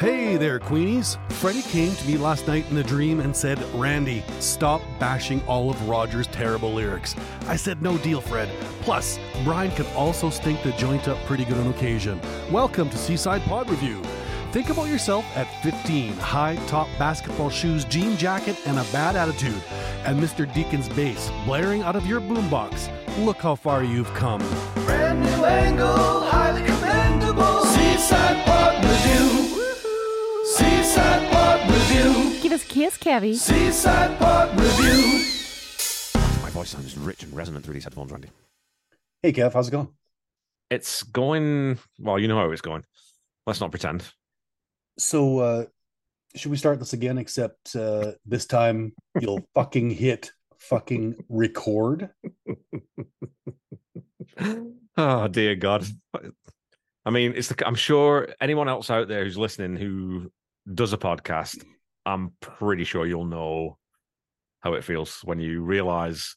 Hey there, Queenies. Freddie came to me last night in a dream and said, Randy, stop bashing all of Roger's terrible lyrics. I said, no deal, Fred. Plus, Brian can also stink the joint up pretty good on occasion. Welcome to Seaside Pod Review. Think about yourself at 15, high top basketball shoes, jean jacket, and a bad attitude, and Mr. Deacon's bass blaring out of your boombox. Look how far you've come. Brand new angle, highly commendable. Seaside Pod Review. Seaside Pod Review. Give us a kiss, Kevy. Seaside Pod Review. My voice sounds rich and resonant through these headphones, Randy. Hey, Kev, how's it going? It's going well. You know how it's going. Let's not pretend. So, uh, should we start this again? Except uh, this time you'll fucking hit fucking record. oh dear God. I mean, it's the. I'm sure anyone else out there who's listening who does a podcast, I'm pretty sure you'll know how it feels when you realize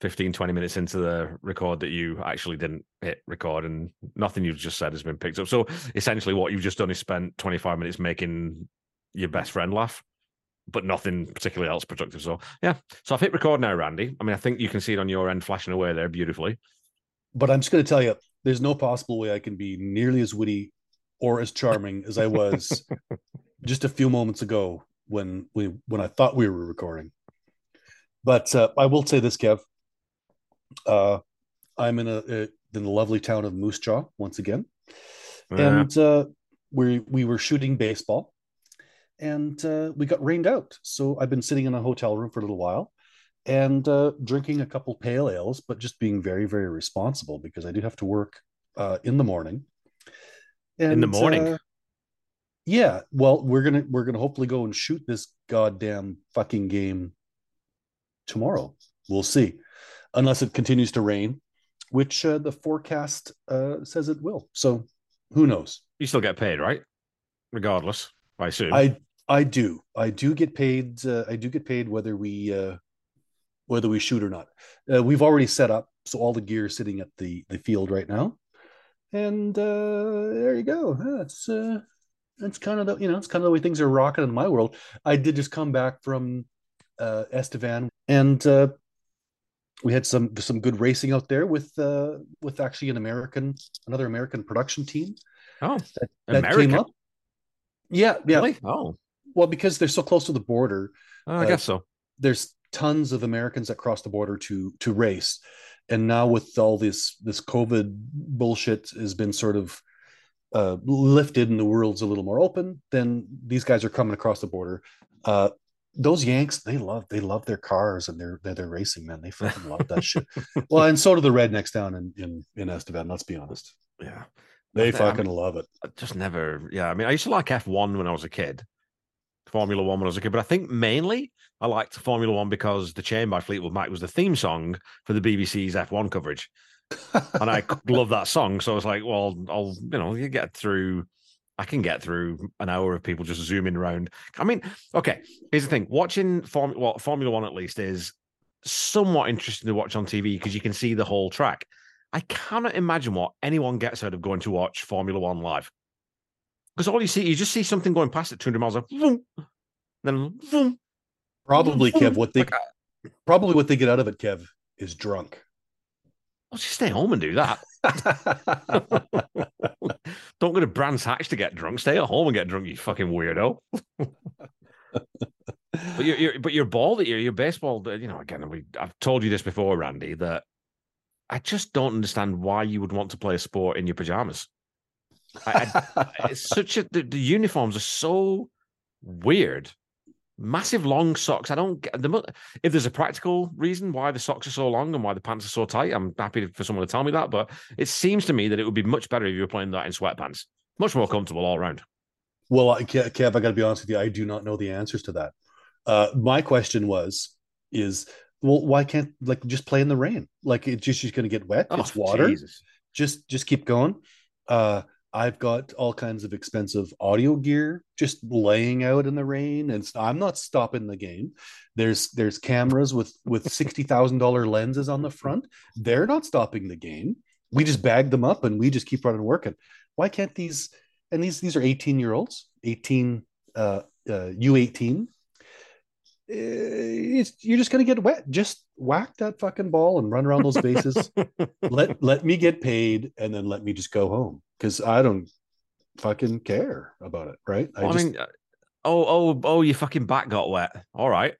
15, 20 minutes into the record that you actually didn't hit record and nothing you've just said has been picked up. So essentially, what you've just done is spent 25 minutes making your best friend laugh, but nothing particularly else productive. So, yeah. So I've hit record now, Randy. I mean, I think you can see it on your end flashing away there beautifully. But I'm just going to tell you, there's no possible way I can be nearly as witty or as charming as I was just a few moments ago when we when I thought we were recording. But uh, I will say this, Kev. Uh, I'm in a, in the lovely town of Moose Jaw once again, Yeah. and uh, we we were shooting baseball, and uh, we got rained out. So I've been sitting in a hotel room for a little while, and uh, drinking a couple pale ales, but just being very very responsible because I do have to work uh, in the morning. In the morning? Yeah. Well, we're gonna we're gonna hopefully go and shoot this goddamn fucking game tomorrow. We'll see, unless it continues to rain, which uh, the forecast uh, says it will. So who knows? you still get paid, right? Regardless, I assume. I I do I do get paid. Uh, I do get paid whether we uh, whether we shoot or not. Uh, we've already set up, so all the gear is sitting at the the field right now, and uh, there you go. That's uh, that's kind of the you know it's kind of the way things are rocking in my world. I did just come back from uh, Estevan, and uh, we had some some good racing out there with uh, with actually an American another American production team oh, that, that American. came up. Yeah, yeah. Really? Oh, Well, because they're so close to the border, Oh, I Uh, guess so. there's tons of Americans that cross the border to to race, and now with all this this COVID bullshit has been sort of uh, lifted and the world's a little more open, then these guys are coming across the border. Uh, those Yanks, they love they love their cars and they're they're, they're racing man. They fucking love that shit. Well, and so do the rednecks down in in in Estevan. Let's be honest, Yeah. they I- fucking I'm- love it. I just never. Yeah, I mean, I used to like F1 when I was a kid, Formula One when I was a kid, but I think mainly I liked Formula One because The Chain by Fleetwood Mac was the theme song for the BBC's F1 coverage. And I love that song. So I was like, well, I'll, you know, you get through. I can get through an hour of people just zooming around. I mean, okay, here's the thing: watching Form, well, Formula One at least is somewhat interesting to watch on TV because you can see the whole track. I cannot imagine what anyone gets out of going to watch Formula One live because all you see, you just see something going past at 200 miles, like, vroom, then vroom, Probably, Kev. What they Like, probably what they get out of it, Kev, is drunk. I'll just stay home and do that. Don't go to Brands Hatch to get drunk. Stay at home and get drunk, you fucking weirdo. but you're, you're but your ball that you're your baseball. Uh, you know, again, we I've told you this before, Randy, that I just don't understand why you would want to play a sport in your pajamas. I, I, it's such a the, the uniforms are so weird. Massive long socks. I don't get the if there's a practical reason why the socks are so long and why the pants are so tight. I'm happy for someone to tell me that, but it seems to me that it would be much better if you were playing that in sweatpants. Much more comfortable all around. Well, I- Kev, I got to be honest with you. I do not know the answers to that. Uh, my question was, is well, why can't like just play in the rain? Like it's just, just going to get wet. it's Oh, water. Jesus. Just just keep going. Uh, I've got all kinds of expensive audio gear just laying out in the rain, and I'm not stopping the game. There's there's cameras with with sixty thousand dollar lenses on the front. They're not stopping the game. We just bag them up and we just keep running working. Why can't these? And these these are eighteen year olds. 18 uh, uh U18, eh, it's you're just gonna get wet. Just whack that fucking ball and run around those bases. let let me get paid and then let me just go home because I don't fucking care about it, right? Well, I, just, mean, uh, oh, oh, oh, your fucking back got wet. All right.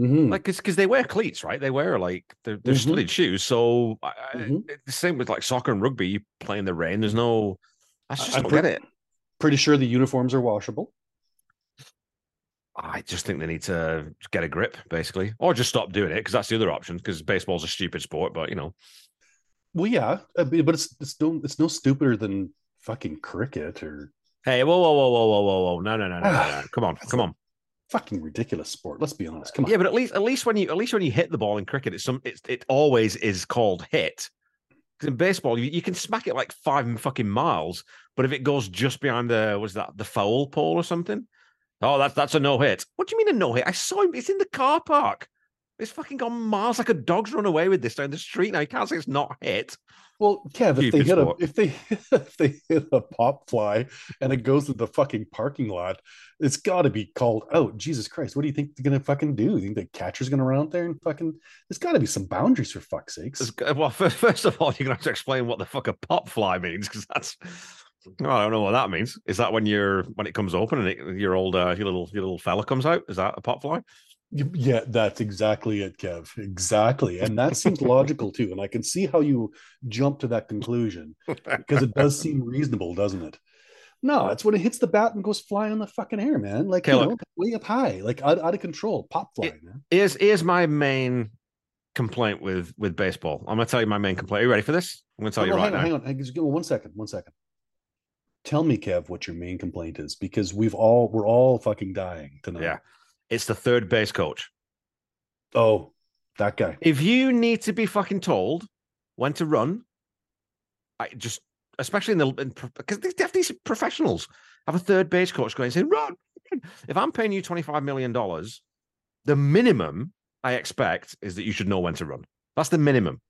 Mm-hmm. Like, because because they wear cleats, right? They wear like they're, they're Mhm. studded shoes. So I, I- Mhm. it's the same with like soccer and rugby. You play in the rain. There's no. I just I'm don't get it. pretty sure the uniforms are washable. I just think they need to get a grip, basically, or just stop doing it because that's the other option. Because baseball's a stupid sport, but you know, Well, yeah, uh, but it's it's no it's no stupider than fucking cricket or hey, whoa, whoa, whoa, whoa, whoa, whoa, whoa, no, no, no, no, no, no. come on, come on. fucking ridiculous sport. Let's be honest. Come on. Yeah, but at least at least when you at least when you hit the ball in cricket, it's some it's it always is called hit. 'Cause in baseball, you, you can smack it like five fucking miles, but if it goes just behind the was that the foul pole or something, oh that's that's a no hit. What do you mean a no hit? I saw him. It's in the car park. It's fucking gone miles like a dog's run away with this down the street. Now you can't say it's not hit. Well, Kev, if they Stupid hit a if they if they hit a pop fly and it goes to the fucking parking lot, it's got to be called out. Jesus Christ, what do you think they're gonna fucking do? You think the catcher's gonna run out there and fucking? There's got to be some boundaries for fuck's sakes. It's- Well, first, first of all, you're gonna have to explain what the fuck a pop fly means because that's I don't know what that means. Is that when you're when it comes open and it, your old uh, your little your little fella comes out? Is that a pop fly? Yeah, that's exactly it, Kev. Exactly, and that seems logical too. And I can see how you jump to that conclusion because it does seem reasonable, doesn't it? No, it's when it hits the bat and goes flying in the fucking air, man. Like Okay, you look. know, way up high, like out, out of control, pop fly, It- man. Here's here's my main complaint with with baseball. I'm gonna tell you my main complaint. Are you ready for this? I'm gonna tell you Well, right hang on, now. hang on, hang on. Just give me one second, one second. Tell me, Kev, what your main complaint is, because we've all we're all fucking dying tonight. Yeah. It's the third base coach. Oh, that guy. If you need to be fucking told when to run, I just especially in the because they have these professionals have a third base coach going saying run. If I'm paying you twenty five million dollars, the minimum I expect is that you should know when to run. That's the minimum.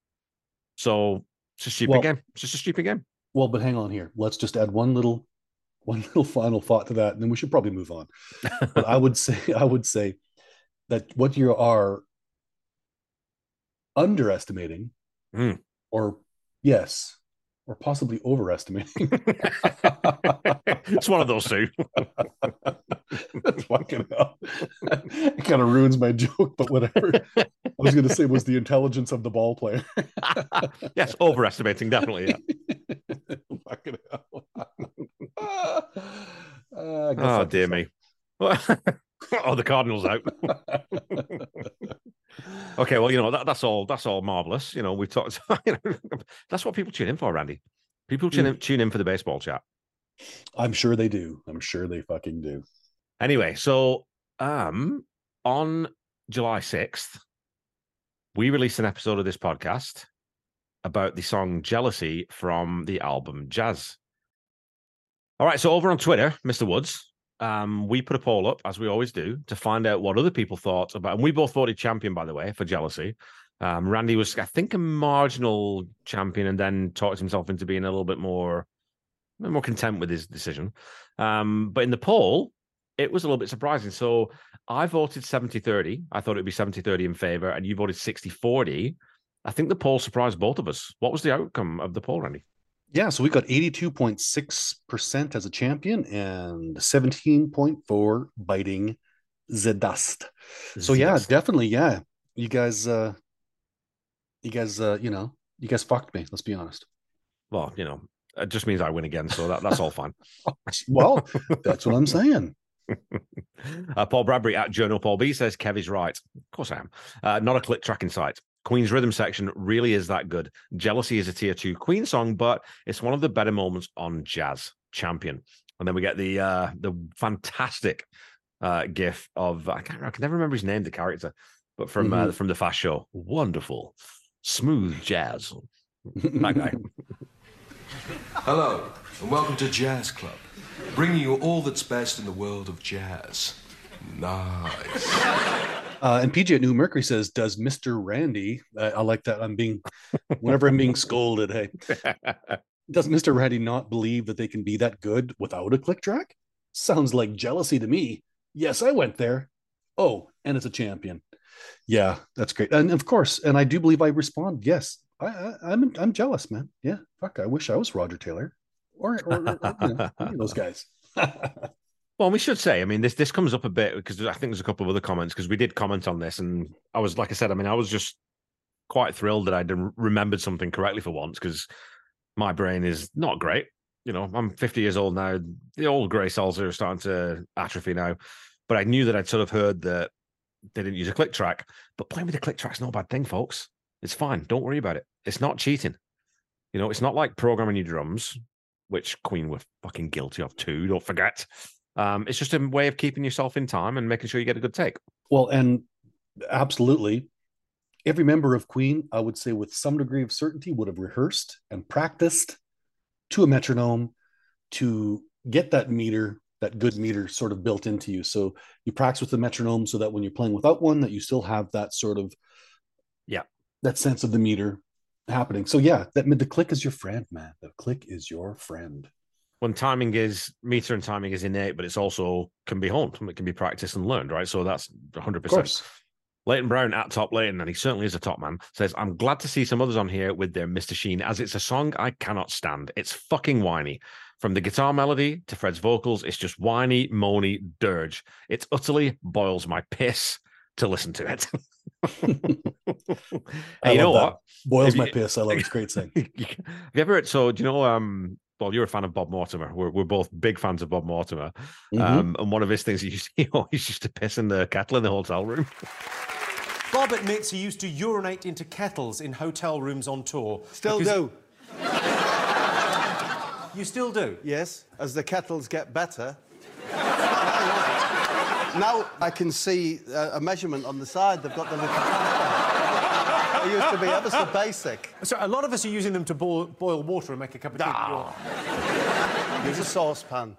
So it's a stupid Well- game. It's just a stupid game. Well, but hang on here. Let's just add one little one little final thought to that, and then we should probably move on. But I would say I would say that what you are underestimating, Hmm. or yes, or possibly overestimating. it's one of those two. That's fucking hell. it kind of ruins my joke, but whatever. I was going to say was the intelligence of the ball player. yes, overestimating, definitely. Yeah. Fucking hell. Go Oh dear me. oh, the Cardinals out. Okay, well, you know that, that's all. That's all marvelous. You know, we've talked. You know, that's what people tune in for, Randy. People tune in, tune in for the baseball chat. I'm sure they do. I'm sure they fucking do. Anyway, so um, on July sixth, we released an episode of this podcast about the song "Jealousy" from the album Jazz. All right, so over on Twitter, Mr. Woods, um, we put a poll up as we always do to find out what other people thought about. And we both voted champion, by the way, for "Jealousy." Um, Randy was, I think, a marginal champion, and then talked himself into being a little bit more, more content with his decision. Um, but in the poll, it was a little bit surprising. So I voted 70 30. I thought it would be 70 30 in favor, and you voted 60 40. I think the poll surprised both of us. What was the outcome of the poll, Randy? Yeah, so we got 82.6% as a champion and 17.4 biting the dust. So yeah, definitely, yeah. You guys uh you guys uh, you know, you guys fucked me, let's be honest. Well, you know, it just means I win again. So that, that's all fine. Well, that's what I'm saying. Uh, Paul Bradbury at Journal Paul B says Kev is right. Of course I am. Uh, not a click tracking site. Queen's rhythm section really is that good. Jealousy is a tier two Queen song, but it's one of the better moments on Jazz Champion. And then we get the uh, the fantastic uh, gif of I, can't, I can never remember his name, the character, but from uh, from the Fast Show. Wonderful, smooth jazz. That guy. Hello, and welcome to Jazz Club, bringing you all that's best in the world of jazz. Nice. Uh, and PJ at New Mercury says, "Does Mister Randy?" I, I like that. I'm being, whenever I'm being scolded, hey, does Mister Randy not believe that they can be that good without a click track? Sounds like jealousy to me. Yes, I went there. Oh, and it's a champion. Yeah, that's great. And of course, and I do believe I respond. Yes, I, I, I'm I'm jealous, man. Yeah, fuck. I wish I was Roger Taylor or, or, or you know, any of those guys. Well, we should say, I mean, this this comes up a bit because I think there's a couple of other comments because we did comment on this, and I was like I said, I mean, I was just quite thrilled that I'd remembered something correctly for once because my brain is not great. You know, I'm 50 years old now. The old grey cells are starting to atrophy now, but I knew that I'd sort of heard that they didn't use a click track. But playing with a click track's not a bad thing, folks. It's fine. Don't worry about it. It's not cheating. You know, it's not like programming your drums, which Queen were fucking guilty of too. Don't forget. Um, it's just a way of keeping yourself in time and making sure you get a good take. Well, and absolutely, every member of Queen, I would say, with some degree of certainty, would have rehearsed and practiced to a metronome to get that meter, that good meter, sort of built into you. So you practice with the metronome so that when you're playing without one, that you still have that sort of yeah that sense of the meter happening. So yeah, that the click is your friend, man. The click is your friend when timing is meter and timing is innate, but it's also can be honed, it can be practiced and learned, right? So that's 100%. Leighton Brown at top Leighton, and he certainly is a top man, says, I'm glad to see some others on here with their Mr. Sheen, as it's a song I cannot stand. It's fucking whiny. From the guitar melody to Fred's vocals, it's just whiny, moany dirge. It utterly boils my piss to listen to it. hey, you know that. what? Boils my piss. I love it. It's great thing. Have you ever heard, so do you know um well, you're a fan of Bob Mortimer. We're, we're both big fans of Bob Mortimer. Mm-hmm. Um, and one of his things he used, he always used to piss in the kettle in the hotel room. Bob admits he used to urinate into kettles in hotel rooms on tour. Still because... do. you still do? Yes, as the kettles get better. now I can see a measurement on the side. They've got the little it used to be ever so basic. So a lot of us are using them to boil, boil water and make a cup of tea. Ah. Use a saucepan.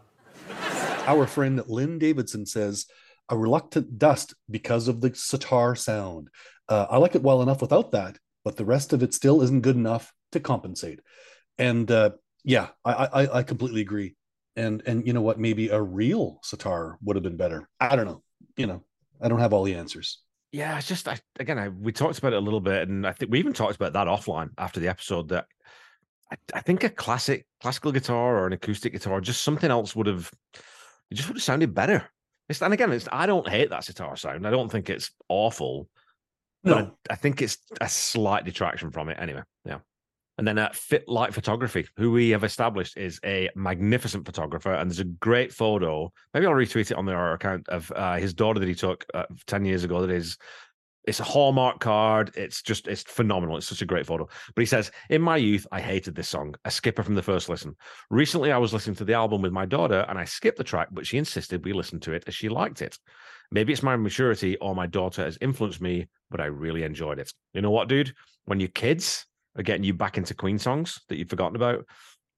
Our friend Lynn Davidson says, a reluctant dust because of the sitar sound. Uh, I like it well enough without that, but the rest of it still isn't good enough to compensate. And uh, yeah, I, I, I completely agree. And and you know what? Maybe a real sitar would have been better. I don't know. You know, I don't have all the answers yeah, it's just I, again, I, we talked about it a little bit, and I think we even talked about that offline after the episode. That I, I, think a classic classical guitar or an acoustic guitar, just something else would have, it just would have sounded better. It's, and again, it's I don't hate that sitar sound. I don't think it's awful. No, I, I think it's a slight detraction from it. Anyway, yeah. And then at Fit Light Photography, who we have established is a magnificent photographer. And there's a great photo. Maybe I'll retweet it on our account of uh, his daughter that he took uh, 10 years ago. That is, it's a Hallmark card. It's just, it's phenomenal. It's such a great photo. But he says, In my youth, I hated this song, a skipper from the first listen. Recently, I was listening to the album with my daughter and I skipped the track, but she insisted we listen to it as she liked it. Maybe it's my maturity or my daughter has influenced me, but I really enjoyed it. You know what, dude? When your kids are getting you back into Queen songs that you've forgotten about,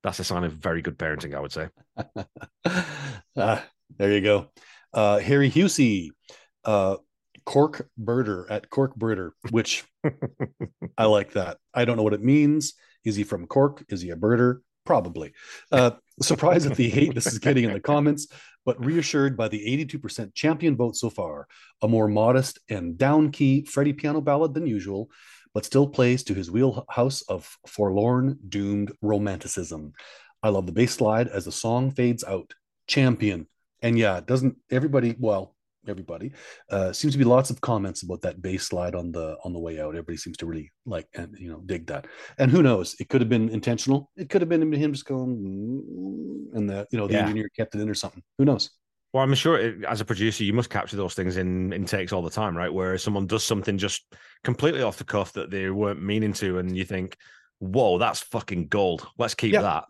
that's a sign of very good parenting, I would say. ah, there you go. Uh, Harry Husey, uh, Cork Birder at Cork Birder, which I like that. I don't know what it means. Is he from Cork? Is he a birder? Probably. Uh, surprised at the hate this is getting in the comments, but reassured by the 82% champion vote so far. A more modest and down key Freddie piano ballad than usual, but still plays to his wheelhouse of forlorn, doomed romanticism. I love the bass slide as the song fades out. Champion. And yeah, doesn't everybody, well, everybody, uh, seems to be lots of comments about that bass slide on the on the way out. Everybody seems to really like and you know dig that. And who knows? It could have been intentional. It could have been him just going, mm, and the you know the yeah. engineer kept it in or something. Who knows? Well, I'm sure it, as a producer, you must capture those things in, in takes all the time, right? Where someone does something just completely off the cuff that they weren't meaning to, and you think, "Whoa, that's fucking gold. Let's keep yeah. that."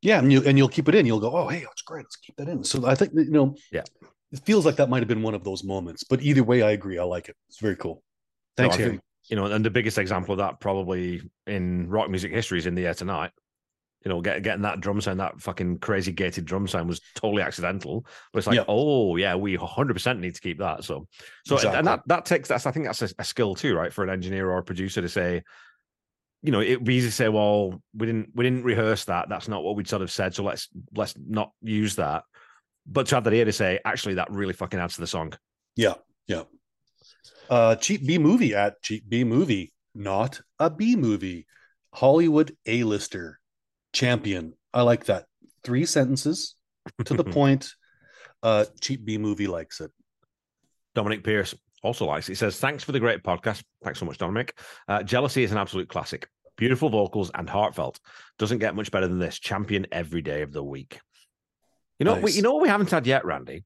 Yeah, and you and you'll keep it in. You'll go, "Oh, hey, that's great. Let's keep that in." So I think that, you know, yeah, it feels like that might have been one of those moments. But either way, I agree. I like it. It's very cool. Thanks, no. Think, you know, and the biggest example of that probably in rock music history is in the air tonight you know, get, getting that drum sound, that fucking crazy gated drum sound was totally accidental. But it's like, oh yeah, we 100% need to keep that. So, so exactly. and that that takes that's I think that's a, a, skill too, right, for an engineer or a producer to say, you know, it'd be easy to say, well, we didn't we didn't rehearse that. That's not what we'd sort of said. So let's let's not use that. but to have that ear to say, actually, that really fucking adds to the song. Yeah, yeah. Uh, cheap B movie at cheap B movie, not a B movie. Hollywood A lister, champion. I like that. Three sentences to the point. Uh, cheap B movie likes it. Dominic Pierce also likes it. He says, Thanks for the great podcast. Thanks so much, Dominic. Uh, Jealousy is an absolute classic. Beautiful vocals and heartfelt. Doesn't get much better than this. Champion every day of the week. You know, we, you know what we haven't had yet, Randy?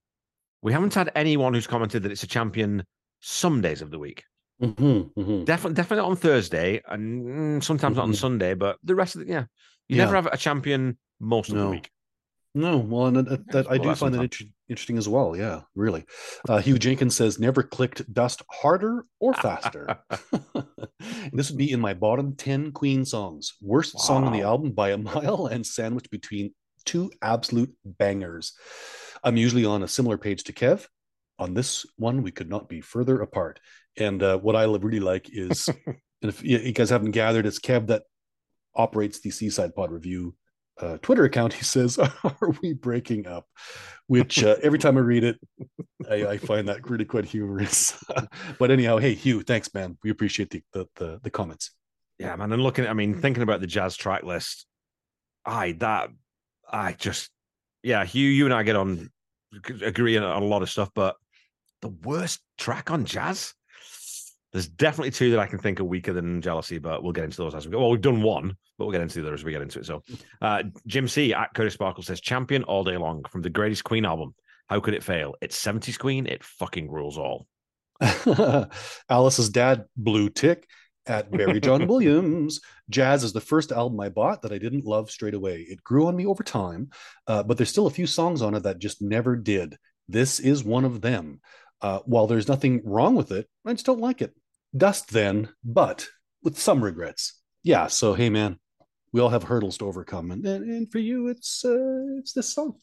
We haven't had anyone who's commented that it's a champion some days of the week. Mm-hmm, mm-hmm. Definitely, definitely on Thursday, and mm, sometimes not on Mhm. Sunday. But the rest of the yeah, you Yeah. never have a champion most of the week. No, well, and that, that I do find that inter- interesting as well. Yeah, really. Uh, Hugh Jenkins says, "Never clicked dust harder or faster." this would be in my bottom ten Queen songs. Worst song on the album by a mile, and sandwiched between two absolute bangers. I'm usually on a similar page to Kev. On this one, we could not be further apart. And uh, what I really like is, and if you you guys haven't gathered, it's Kev that operates the Seaside Pod Review uh, Twitter account. He says, "Are we breaking up?" Which uh, every time I read it, I, I find that really quite humorous. but anyhow, hey Hugh, thanks, man. We appreciate the the the, the comments. Yeah, man. And looking, I mean, thinking about the jazz track list, I that I just yeah, Hugh, you and I get on agree on a lot of stuff, but the worst track on jazz. There's definitely two that I can think are weaker than jealousy, but we'll get into those as we go. Well, we've done one, but we'll get into the other as we get into it. So, uh, Jim C at Curtis Sparkle says, "Champion all day long from the greatest Queen album. How could it fail? It's 70s Queen. It fucking rules all." Alice's dad, Blue Tick, at Barry John Williams. Jazz is the first album I bought that I didn't love straight away. It grew on me over time, uh, but there's still a few songs on it that just never did. This is one of them. Uh, while there's nothing wrong with it, I just don't like it. Dust then, but with some regrets. Yeah. So hey, man, we all have hurdles to overcome, and and, and for you, it's uh, it's this song.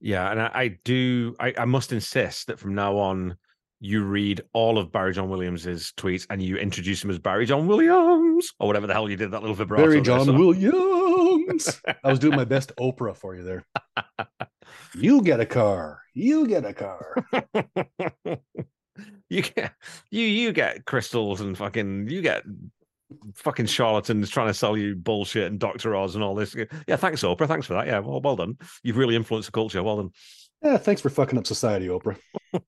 Yeah, and I, I do. I, I must insist that from now on, you read all of Barry John Williams's tweets and you introduce him as Barry John Williams or whatever the hell you did that little vibrato. Barry there, John so- Williams. I was doing my best Oprah for you there. You get a car. You get a car. you get you you get crystals and fucking you get fucking charlatans trying to sell you bullshit and Doctor Oz and all this. Yeah, thanks, Oprah. Thanks for that. Yeah, well, well done. You've really influenced the culture. Well done. Yeah, thanks for fucking up society, Oprah.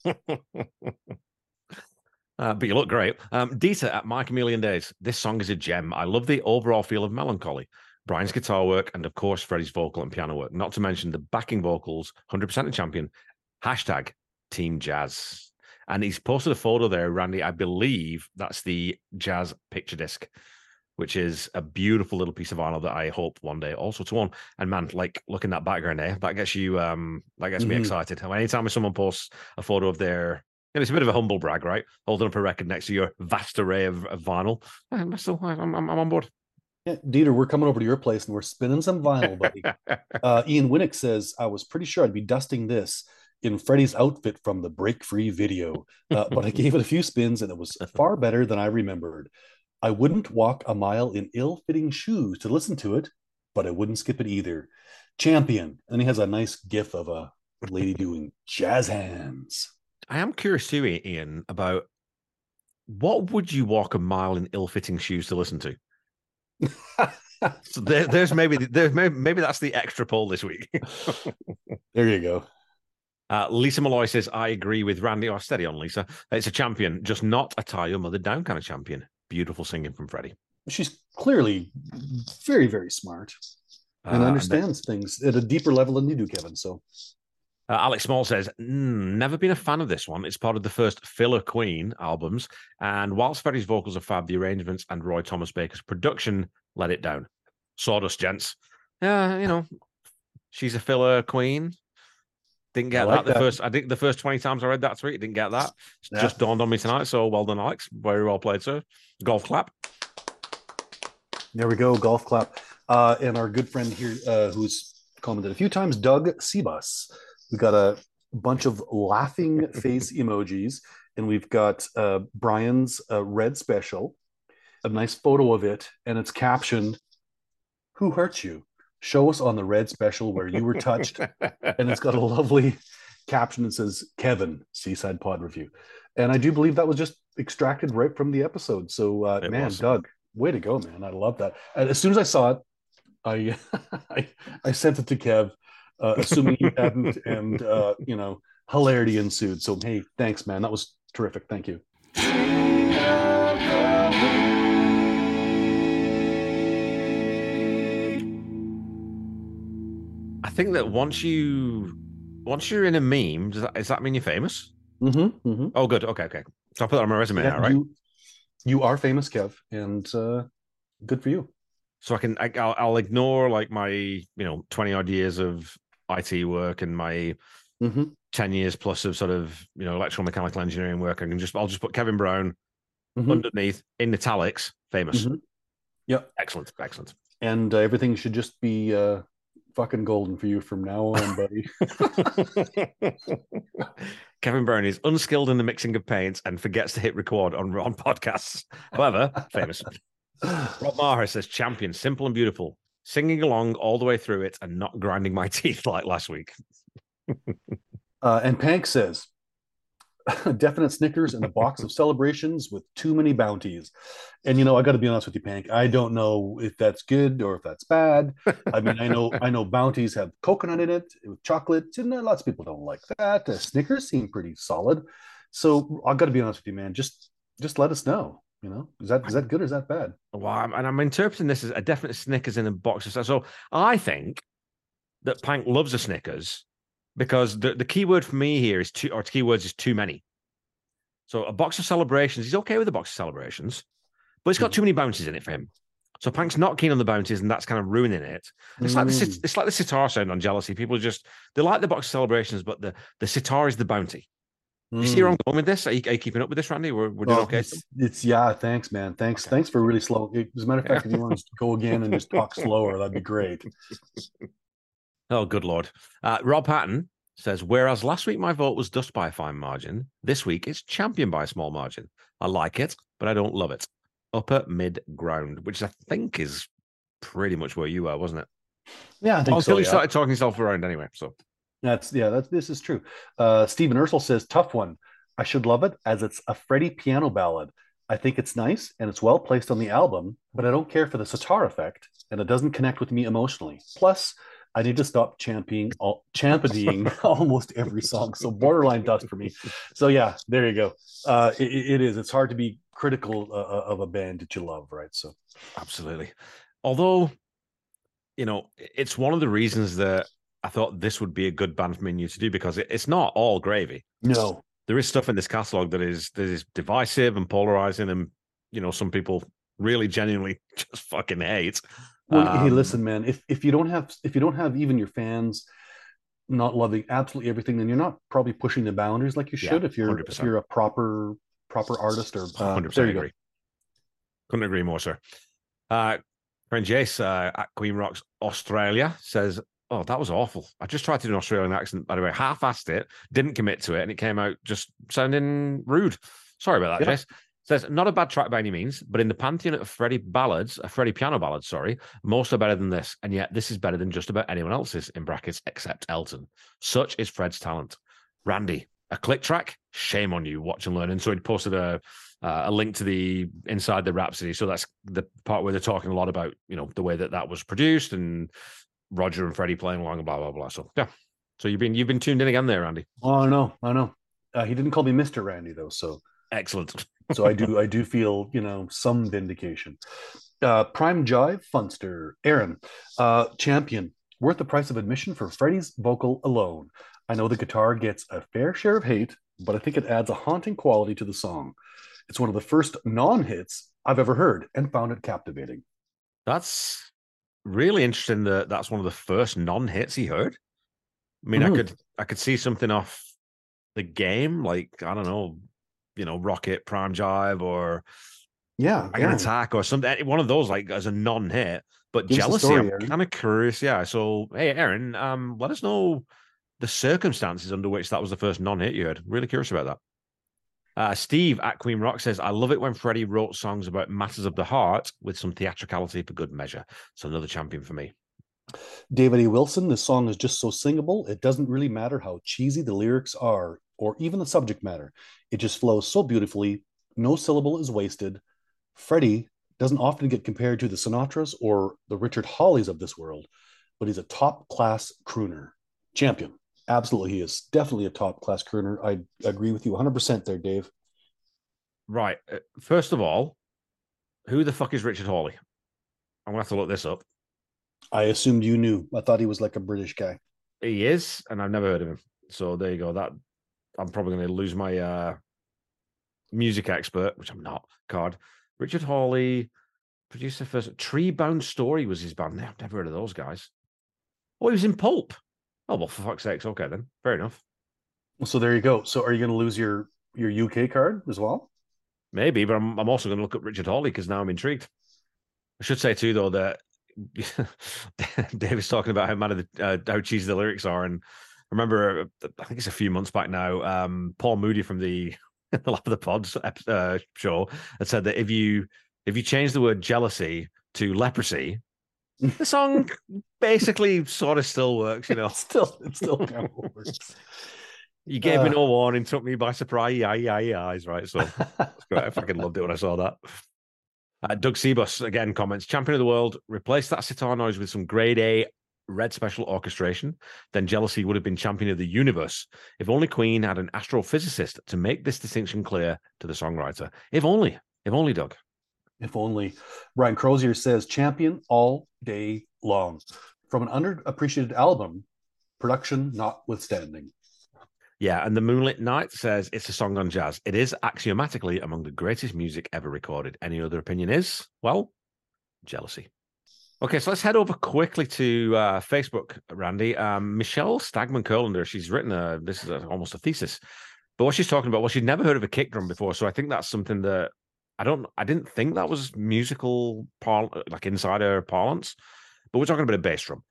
Uh, but you look great. Um, Dita at My Chameleon Days. This song is a gem. I love the overall feel of melancholy. Brian's guitar work, and of course, Freddie's vocal and piano work. Not to mention the backing vocals, 100% a champion. Hashtag Team Jazz. And he's posted a photo there, Randy. I believe that's the Jazz picture disc, which is a beautiful little piece of vinyl that I hope one day also to own. And man, like look in that background there, that gets you um that gets me Mhm. excited. Anytime someone posts a photo of their and it's a bit of a humble brag, right? Holding up a record next to your vast array of, of vinyl. I'm still, I'm, I'm, I'm on board. Yeah, Dieter, we're coming over to your place and we're spinning some vinyl, buddy. uh, Ian Winnick says, I was pretty sure I'd be dusting this in Freddie's outfit from the Break Free video, uh, but I gave it a few spins and it was far better than I remembered. I wouldn't walk a mile in ill fitting shoes to listen to it, but I wouldn't skip it either. Champion. And he has a nice gif of a lady doing jazz hands. I am curious too, Ian, about what would you walk a mile in ill-fitting shoes to listen to? So there, there's maybe there's maybe, maybe that's the extra poll this week. there you go. Uh, Lisa Malloy says, I agree with Randy. Oh, steady on, Lisa. It's a champion, just not a tie your mother down kind of champion. Beautiful singing from Freddie. She's clearly very, very smart Uh, and and then- understands things at a deeper level than you do, Kevin. So Uh, Alex Small says, "Mm, never been a fan of this one. It's part of the first filler Queen albums. And whilst Freddie's vocals are fab, the arrangements and Roy Thomas Baker's production let it down. Sawdust, gents. Yeah, you know, she's a filler Queen. Didn't get like that the that. first. I think the first twenty times I read that tweet, didn't get that. Yeah. Just dawned on me tonight. So well done, Alex. Very well played, sir. Golf clap. There we go, golf clap. Uh, and our good friend here, uh, who's commented a few times, Doug Sebus. We've got a bunch of laughing face emojis, and we've got uh, Brian's uh, red special, a nice photo of it, and it's captioned, "Who hurt you? Show us on the red special where you were touched. and it's got a lovely caption that says Kevin Seaside Pod Review, and I do believe that was just extracted right from the episode. So uh, man, was. Doug, way to go, man! I love that. And as soon as I saw it, I I, I sent it to Kev, uh, assuming he hadn't, and uh, you know, hilarity ensued. So hey, thanks, man. That was terrific. Thank you. Think that once you once you're in a meme, does that, does that mean you're famous? Mm-hmm, mm-hmm. Oh, good. Okay, okay. So I'll put that on my resume now, right? you, you are famous, Kev, and uh, good for you. so I can I, I'll, I'll ignore like my you know twenty odd years of IT work and my Mm-hmm. ten years plus of sort of you know electrical mechanical engineering work. I can just I'll just put Kevin Brown Mhm. underneath in italics, famous. Mhm. Yep. Excellent, excellent. And uh, everything should just be uh, fucking golden for you from now on, buddy. Kevin Brown is unskilled in the mixing of paints and forgets to hit record on on podcasts. However, famous. Rob Maher says champion, simple and beautiful, singing along all the way through it and not grinding my teeth like last week. Uh, and Pank says, definite Snickers and a box of celebrations with too many bounties. And you know, I got to be honest with you, Pank. I don't know if that's good or if that's bad. I mean, I know I know bounties have coconut in it with chocolate, and uh, lots of people don't like that. Uh, Snickers seem pretty solid. So I got to be honest with you, man. Just just let us know. You know, is that is that good or is that bad? Well, I'm, and I'm interpreting this as a definite Snickers in a box of so I think that Pank loves a Snickers because the, the key word for me here is too or keywords is too many. So a box of celebrations, he's okay with a box of celebrations, but it's got too many bounties in it for him. So Pank's not keen on the bounties, and that's kind of ruining it. It's like the Mm. it's like the sitar sound on jealousy. People just they like the box of celebrations, but the the sitar is the bounty. You see where I'm going with this? Are you, are you keeping up with this, Randy? We're, we're doing Oh, okay. It's, it's yeah, thanks, man. Thanks, thanks for really slow. As a matter of fact, if you want to go again and just talk slower, that'd be great. Oh, good lord. Uh, Rob Hatton says, whereas last week my vote was dust by a fine margin, this week it's champion by a small margin. I like it, but I don't love it. Upper mid ground, which I think is pretty much where you are, wasn't it? Yeah, I think Until so. you yeah. started talking yourself around anyway. So That's yeah, that's this is true. Uh Stephen Ursel says tough one. I should love it as it's a Freddie piano ballad. I think it's nice and it's well placed on the album, but I don't care for the sitar effect and it doesn't connect with me emotionally. Plus, I need to stop championing all, championing almost every song. So borderline dust for me. So yeah, there you go. Uh, it, it is. It's hard to be critical uh, of a band that you love, right? So absolutely. Although, you know, it's one of the reasons that I thought this would be a good band for me and you to do because it, it's not all gravy. no, there is stuff in this catalog that is that is divisive and polarizing, and you know some people really genuinely just fucking hate. Well, hey, Um, listen, man. If if you don't have if you don't have even your fans not loving absolutely everything, then you're not probably pushing the boundaries like you Yeah, should. if you're if 100%. you're a proper proper artist or uh, there you go. agree. Couldn't agree more, sir. Uh, friend Jace uh, at Queen Rocks Australia says, "Oh, that was awful. I just tried to do an Australian accent. By the way, half-assed it, didn't commit to it, and it came out just sounding rude. Sorry about that, Yeah. Jace." Says not a bad track by any means, but in the pantheon of Freddie ballads, a Freddie piano ballad, sorry, most are better than this, and yet this is better than just about anyone else's in brackets except Elton. Such is Fred's talent. Randy, a click track, shame on you. Watch and learn. And so he posted a uh, a link to the inside the Rhapsody. So that's the part where they're talking a lot about you know the way that that was produced and Roger and Freddie playing along and blah blah blah. So yeah. So you've been you've been tuned in again there, Randy. Oh, I know, I know. Uh, he didn't call me Mister Randy though, so Excellent. So I do I do feel you know some vindication. Uh, Prime Jive Funster Aaron uh, Champion worth the price of admission for Freddie's vocal alone. I know the guitar gets a fair share of hate, but I think it adds a haunting quality to the song. It's one of the first non-hits I've ever heard and found it captivating. That's really interesting. That that's one of the first non-hits he heard. I mean, I Mhm. could I could see something off the game, like I don't know, you know, Rock It, Prime Jive, or Yeah, Dragon Attack, or something. One of those, like as a non-hit. But the jealousy, story, I'm kind of curious. Yeah. So, hey, Aaron, um, let us know the circumstances under which that was the first non-hit you heard. Really curious about that. Uh, Steve at Queen Rock says, I love it when Freddie wrote songs about matters of the heart with some theatricality for good measure. So another champion for me. David A. Wilson, this song is just so singable. It doesn't really matter how cheesy the lyrics are or even the subject matter. It just flows so beautifully. No syllable is wasted. Freddie doesn't often get compared to the Sinatras or the Richard Hawleys of this world, but he's a top class crooner. Champion. Absolutely, he is definitely a top class crooner. I agree with you 100% there, Dave. Right. uh, First of all, who the fuck is Richard Hawley? I'm gonna have to look this up. I assumed you knew. I thought he was like a British guy. He is, and I've never heard of him. So there you go. That I'm probably going to lose my uh music expert, which I'm not. Card. Richard Hawley, producer first. Treebound Story was his band. I've never heard of those guys. Oh, he was in Pulp. Oh well, for fuck's sakes. Okay then, fair enough. So there you go. So are you going to lose your your UK card as well? Maybe, but I'm I'm also going to look up Richard Hawley because now I'm intrigued. I should say too though that David's talking about how mad of the, uh, how cheesy the lyrics are, and I remember uh, I think it's a few months back now. Um, Paul Moody from the the Lap of the Pods uh, show had said that if you if you change the word jealousy to leprosy, the song basically sort of still works. You know, It still, it still kind of works. you gave me Uh. no warning, took me by surprise. Yeah, yeah, yeah, eyes right. So I fucking loved it when I saw that. Uh, Doug Sebus again comments: "Champion of the world, replace that sitar noise with some grade A red special orchestration. Then jealousy would have been champion of the universe. If only Queen had an astrophysicist to make this distinction clear to the songwriter. If only, if only, Doug. If only. Brian Crozier says champion all day long. From an underappreciated album, production notwithstanding. Yeah, and the Moonlit Night says it's a song on jazz. It is axiomatically among the greatest music ever recorded. Any other opinion is, well, jealousy. Okay, so let's head over quickly to uh, Facebook, Randy. Um, Michelle Stagman Curlander, she's written a, this is a, almost a thesis. But what she's talking about, well, she'd never heard of a kick drum before. So I think that's something that I don't, I didn't think that was musical, par- like insider parlance. But we're talking about a bass drum.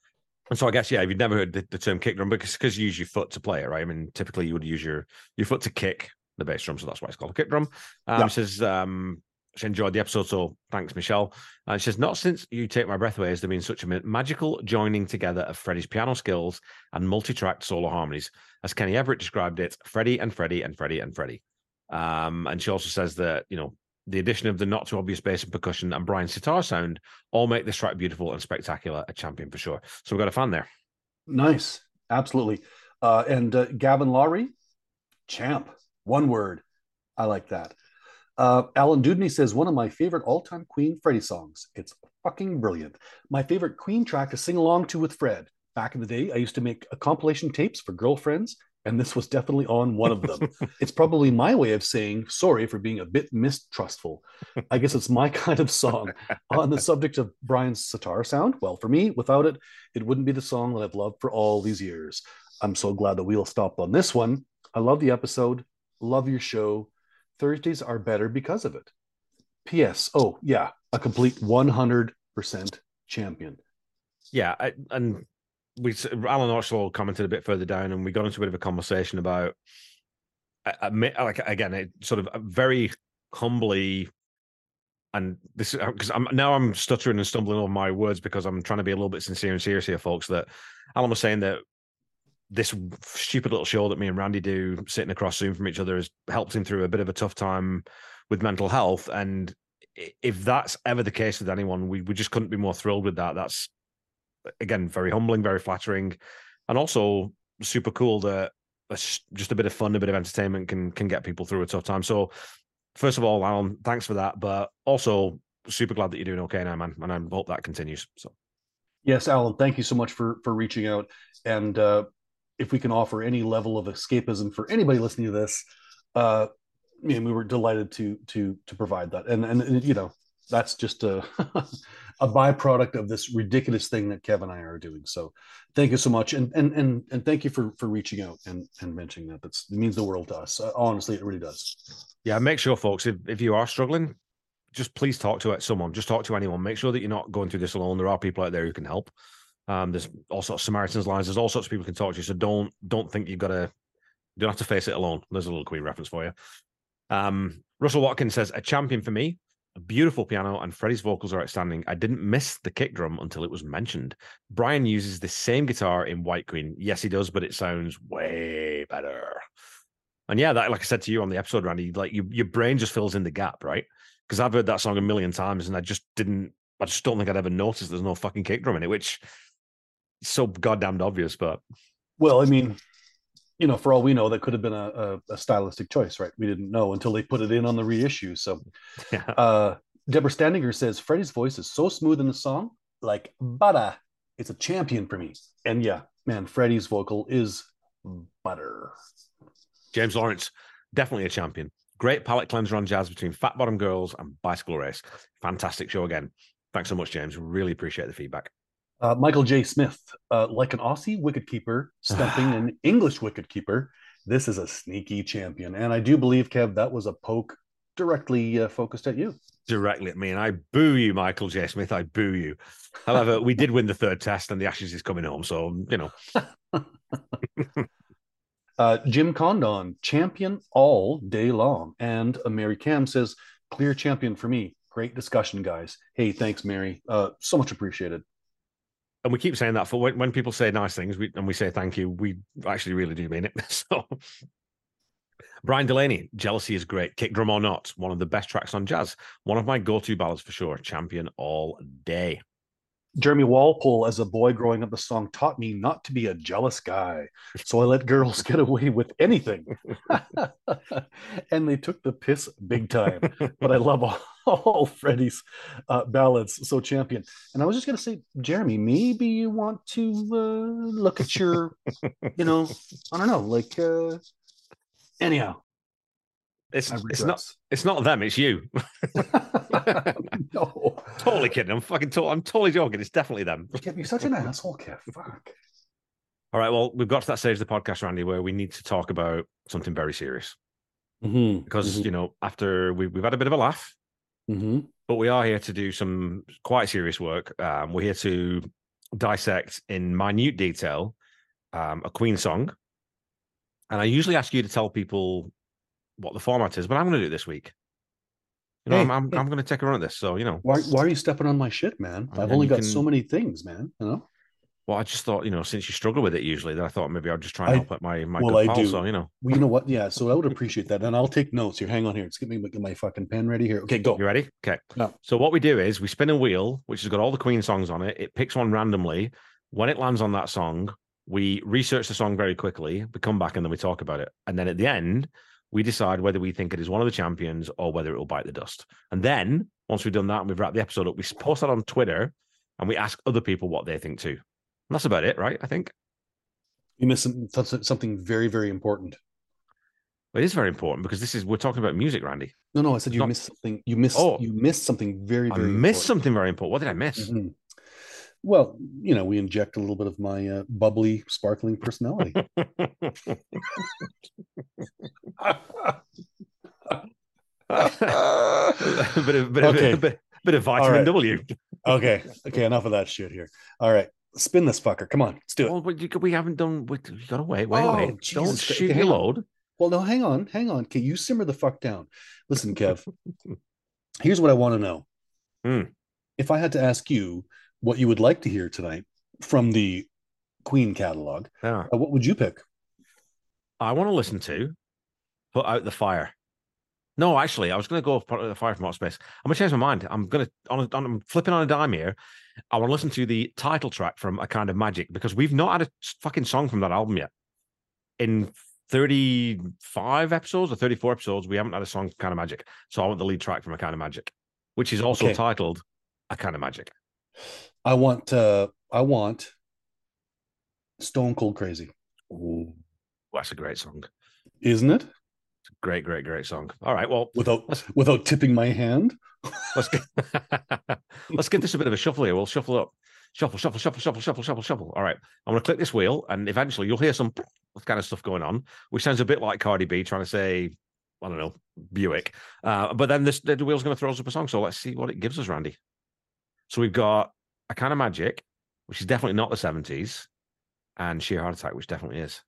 And so I guess yeah, if you've never heard the, the term kick drum, because because you use your foot to play it, right? I mean, typically you would use your your foot to kick the bass drum, so that's why it's called a kick drum. Um, Yeah. Says um, she enjoyed the episode, so thanks, Michelle. And she says, not since you take my breath away has there been such a magical joining together of Freddie's piano skills and multi-tracked solo harmonies, as Kenny Everett described it. Freddie and Freddie and Freddie and Freddie. Um, and she also says that you know the addition of the not too obvious bass and percussion and Brian's sitar sound all make this track beautiful and spectacular. A champion for sure. So we've got a fan there. Nice. Absolutely. Uh, and uh, Gavin Lowry, champ. One word. I like that. Uh, Alan Dudney says one of my favorite all-time Queen Freddie songs. It's fucking brilliant. My favorite Queen track to sing along to with Fred. Back in the day, I used to make a compilation tapes for girlfriends, and this was definitely on one of them. it's probably my way of saying sorry for being a bit mistrustful. I guess it's my kind of song. on the subject of Brian's sitar sound, well, for me, without it, it wouldn't be the song that I've loved for all these years. I'm so glad that we'll stop on this one. I love the episode. Love your show. Thursdays are better because of it. P.S. Oh, yeah, a complete 100% champion. Yeah, I, and we Alan also commented a bit further down, and we got into a bit of a conversation about, like again, it sort of uh, very humbly, and this uh, because I'm now I'm stuttering and stumbling over my words because I'm trying to be a little bit sincere and serious here, folks. That Alan was saying that this stupid little show that me and Randy do, sitting across from each other, has helped him through a bit of a tough time with mental health, and if that's ever the case with anyone, we we just couldn't be more thrilled with that. That's again very humbling, very flattering, and also super cool that just a bit of fun, a bit of entertainment can can get people through a tough time. So, first of all, Alan, thanks for that, but also super glad that you're doing okay now, man, and I hope that continues. So, Yes, Alan, thank you so much for for reaching out. And uh, if we can offer any level of escapism for anybody listening to this, uh, I mean, we were delighted to to to provide that. And and, and you know, that's just a a byproduct of this ridiculous thing that Kevin and I are doing. So, thank you so much, and and and and thank you for for reaching out and and mentioning that. That's it means the world to us. Uh, honestly, it really does. yeah, make sure, folks, if if you are struggling, just please talk to someone. Just talk to anyone. Make sure that you're not going through this alone. There are people out there who can help. Um, there's all sorts of Samaritans lines. There's all sorts of people can talk to you. So don't don't think you've got to. You don't have to face it alone. There's a little Queen reference for you. Um, Russell Watkins says a champion for me. A beautiful piano and Freddie's vocals are outstanding. I didn't miss the kick drum until it was mentioned. Brian uses the same guitar in White Queen. Yes, he does, but it sounds way better. And yeah, that like I said to you on the episode, Randy, like you, your brain just fills in the gap, right? Because I've heard that song a million times and I just didn't, I just don't think I'd ever noticed there's no fucking kick drum in it, which so goddamn obvious. But Well, I mean, you know, for all we know, that could have been a, a, a stylistic choice, right? We didn't know until they put it in on the reissue. So, yeah, uh, Deborah Standinger says Freddie's voice is so smooth in the song, like butter. It's a champion for me. And yeah, man, Freddie's vocal is butter. James Lawrence, definitely a champion. Great palate cleanser on jazz between Fat Bottom Girls and Bicycle Race. Fantastic show again. Thanks so much, James. Really appreciate the feedback. Uh, Michael J. Smith, uh, like an Aussie wicketkeeper stumping an English wicketkeeper, this is a sneaky champion. And I do believe, Kev, that was a poke directly uh, focused at you. Directly at me, and I boo you, Michael J. Smith. I boo you. However, we did win the third test, and the Ashes is coming home. So, you know, Uh, Jim Condon, champion all day long. And uh, Mary Cam says, clear champion for me. Great discussion, guys. Hey, thanks, Mary. Uh, so much appreciated. And we keep saying that for when, when people say nice things we, and we say thank you, we actually really do mean it. So, Brian Delaney, Jealousy is great. Kick drum or not, one of the best tracks on jazz. One of my go to ballads for sure. Champion all day. Jeremy Walpole, as a boy growing up, the song taught me not to be a jealous guy. So I let girls get away with anything. and they took the piss big time. But I love all, all Freddie's uh, ballads. So champion. And I was just going to say, Jeremy, maybe you want to uh, look at your, you know, I don't know, like, uh, anyhow. It's it's not it's not them, it's you. no. totally kidding. I'm fucking to- I'm totally joking. It's definitely them. Kev, you're such an asshole, Kev. Fuck. All right. Well, we've got to that stage of the podcast, Randy, where we need to talk about something very serious. Mm-hmm. Because, Mhm. you know, after we, we've had a bit of a laugh, Mm-hmm. but we are here to do some quite serious work. Um, we're here to dissect in minute detail um, a Queen song. And I usually ask you to tell people what the format is, but I'm going to do it this week. You know, Hey, I'm, I'm, hey. I'm going to take a run at this. So, you know, Why, why are you stepping on my shit, man? I've only got so many things, man. You know. well, I just thought, you know, since you struggle with it usually, that I thought maybe I'd just try and I- help out my, my well, I pal. do. So, you know, Well, you know what? Yeah. So I would appreciate that, and I'll take notes here. Hang on here. Just get me get my fucking pen ready here. Okay, go. You ready? Okay. Yeah. So what we do is we spin a wheel, which has got all the Queen songs on it. It picks one randomly. When it lands on that song, we research the song very quickly. We come back and then we talk about it. And then at the end, we decide whether we think it is one of the champions or whether it will bite the dust. And then once we've done that and we've wrapped the episode up, we post that on Twitter and we ask other people what they think too. And that's about it, right? I think You missed some, something- something very, very important. it is very important because this is we're talking about music, Randy. No, no, I said you Not- missed something. You missed. Oh. You missed something very, I missed important. something very important. What did I miss? Mhm. Well, you know, we inject a little bit of my uh, bubbly, sparkling personality. bit of bit of, Okay. bit, bit of vitamin right. W. okay, okay, enough of that shit here. All right, spin this fucker. Come on, let's do it. Well, we haven't done. We, you gotta wait, wait, Oh, wait. Don't Jesus Christ. shoot Okay, your hang on. load. Well, no, hang on, hang on. Can you simmer the fuck down. Listen, Kev. here's what I want to know. Hmm. If I had to ask you what you would like to hear tonight from the Queen catalog, Yeah, uh, what would you pick? I want to listen to "Put Out the Fire." No, actually, I was going to go "Put Out the Fire" from Hot Space. I'm going to change my mind. I'm going to on, a, on I'm flipping on a dime here. I want to listen to the title track from "A Kind of Magic" because we've not had a fucking song from that album yet. In 35 episodes or 34 episodes, we haven't had a song from "Kind of Magic." So I want the lead track from "A Kind of Magic," which is also Okay. titled "A Kind of Magic." I want. uh I want. Stone Cold Crazy, Ooh, that's a great song. isn't it? Great, great, great song. All right, well, Without without tipping my hand. let's get let's give this a bit of a shuffle here. We'll shuffle up, shuffle, shuffle, shuffle, shuffle, shuffle, shuffle, shuffle. All right, I'm going to click this wheel, and eventually you'll hear some kind of stuff going on, which sounds a bit like Cardi B trying to say, I don't know, Buick. Uh, but then this the wheel's going to throw us up a song. So let's see what it gives us, Randy. So we've got a kind of magic, which is definitely not the 70s, and sheer heart attack, which definitely is.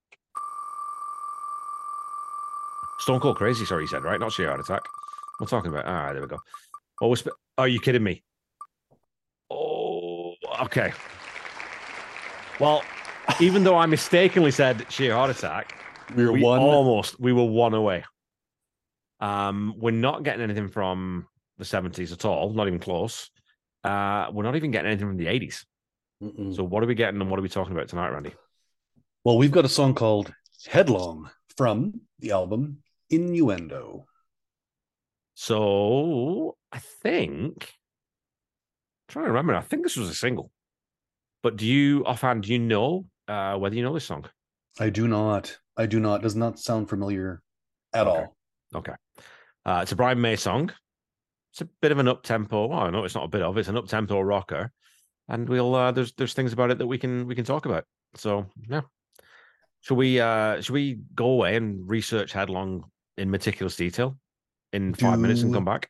Stone Cold Crazy, sorry, you said, right? Not sheer heart attack. We're talking about. All right, there we go. Oh, sp- are you kidding me? Oh, okay. Well, even though I mistakenly said sheer heart attack, We were we one. almost we were one away. Um, we're not getting anything from the seventies at all, not even close. Uh, we're not even getting anything from the eighties. Mm-mm. So what are we getting and what are we talking about tonight, Randy? Well, we've got a song called Headlong from the album Innuendo. So I think I'm trying to remember. I think this was a single. But do you offhand do you know uh, whether you know this song? I do not. I do not. Does not sound familiar at Okay. all. Okay. Uh, it's a Brian May song. It's a bit of an up tempo. Oh no, it's not a bit of. It's an up tempo rocker, and we'll uh, there's there's things about it that we can we can talk about. So yeah, should we uh should we go away and research Headlong in meticulous detail in five minutes and come back?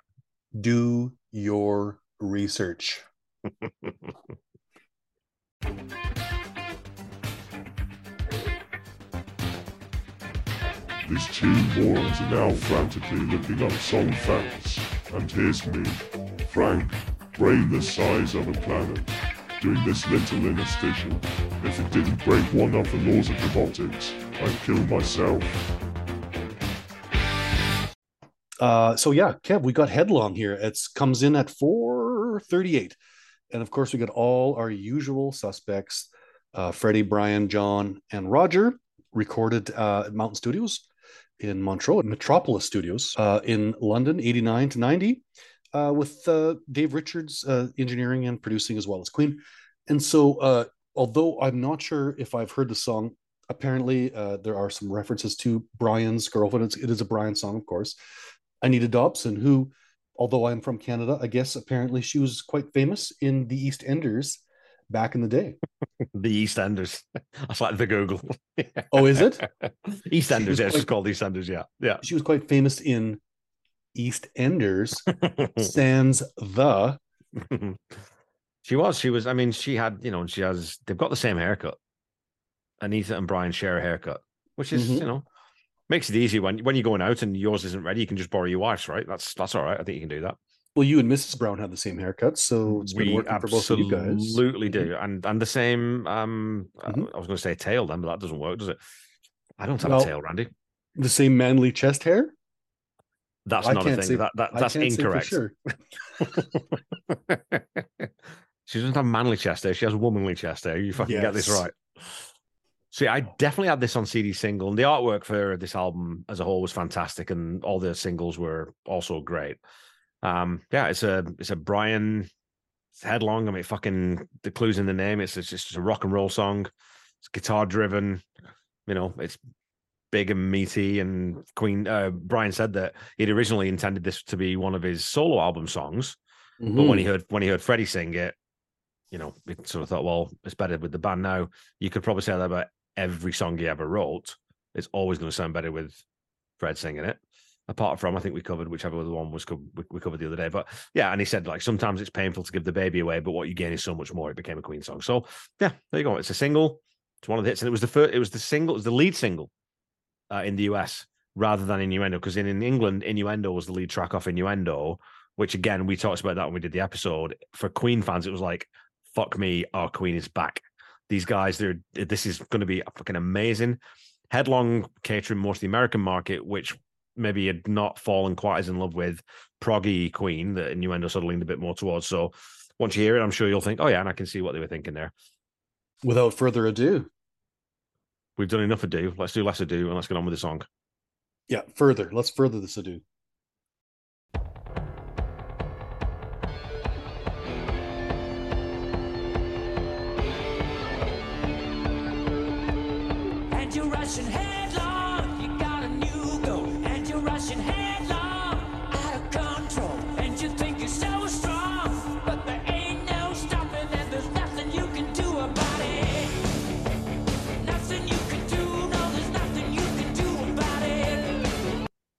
Do your research. These two morons are now frantically looking up song facts. And here's me, Frank, brain the size of a planet, doing this little interstitial. If it didn't break one of the laws of robotics, I'd kill myself. Uh, so yeah, Kev, we got Headlong here. It comes in at 438. And of course, we got all our usual suspects, uh, Freddie, Brian, John, and Roger, recorded uh, at Mountain Studios in Montreux, at Metropolis Studios uh, in London, 89 to 90, uh, with uh, Dave Richards uh, engineering and producing as well as Queen. And so, uh, although I'm not sure if I've heard the song, apparently uh, there are some references to Brian's girlfriend. It's, it is a Brian song, of course. Anita Dobson, who, although I'm from Canada, I guess apparently she was quite famous in the East Enders back in the day. The EastEnders. That's like the Google. Oh, is it? EastEnders. Yeah, it's quite- called EastEnders. Yeah, yeah. She was quite famous in East Enders, sans the. she was. She was. I mean, she had. You know, she has. They've got the same haircut. Anita and Brian share a haircut, which is Mhm. you know makes it easy when when you're going out and yours isn't ready. You can just borrow your wife's, right? That's that's all right. I think you can do that. Well, you and Mrs. Brown have the same haircut, so it's been we working for both of you guys. Mm-hmm. absolutely do, and and the same. Um, uh, Mhm. I was going to say tail then, but that doesn't work, does it? I don't have Well, a tail, Randy. The same manly chest hair. That's I not a thing. say- that, that that's can't say for incorrect. sure. she doesn't have manly chest hair. She has womanly chest hair. You fucking get this Yes. right. See, I definitely had this on CD single, and the artwork for this album as a whole was fantastic, and all the singles were also great. Um, yeah, it's a it's a Brian headlong. I mean, fucking the clues in the name. It's, it's just a rock and roll song. It's guitar driven. You know, it's big and meaty. And Queen uh, Brian said that he'd originally intended this to be one of his solo album songs, but when he heard when he heard Freddie sing it, you know, he sort of thought, well, it's better with the band now. You could probably say that about every song he ever wrote. It's always going to sound better with Fred singing it. Apart from, I think we covered whichever other one was co- we, covered the other day. But yeah, and he said like sometimes it's painful to give the baby away, but what you gain is so much more. It became a Queen song. So yeah, there you go. It's a single. It's one of the hits, and it was the first. It was the single. It was the lead single uh, in the US rather than Innuendo, because in, in England, Innuendo was the lead track off Innuendo, which again we talked about that when we did the episode. For Queen fans, it was like, "Fuck me, our Queen is back." These guys, they're this is going to be fucking amazing. Headlong catering most of the American market, which maybe had not fallen quite as in love with proggy Queen that Innuendo sort of leaned a bit more towards. So once you hear it, I'm sure you'll think, "Oh yeah," and I can see what they were thinking there. Without further ado, We've done enough ado. Let's do less ado, and let's get on with the song. yeah, further. Let's further this ado. And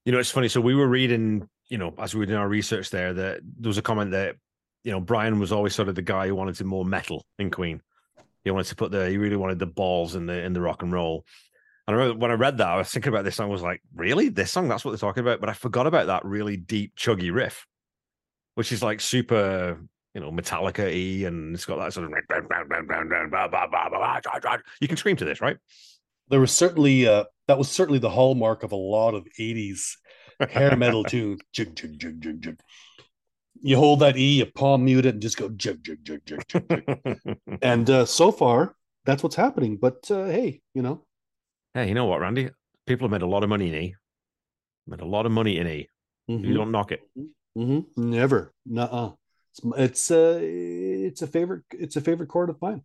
You know, it's funny. So we were reading, you know, as we were doing our research there, that there was a comment that, you know, Brian was always sort of the guy who wanted to more metal in Queen. He wanted to put the, he really wanted the balls in the in the rock and roll. And I remember when I read that, I was thinking about this song. I was like, really, this song? That's what they're talking about. But I forgot about that really deep, chuggy riff. which is like super, you know, Metallica y, and it's got that sort of. You can scream to this, right? There was certainly uh, that was certainly the hallmark of a lot of '80s hair metal tune. Jig jig jig jig jig. You hold that E, you palm mute it, and just go jig jig jig jig jig. and uh, so far, that's what's happening. But uh, hey, you know, hey, you know what, Randy? People have made a lot of money in E. Made a lot of money in E. You don't knock it. hmm never, nuh-uh. It's it's uh, it's a favorite. It's a favorite chord of mine.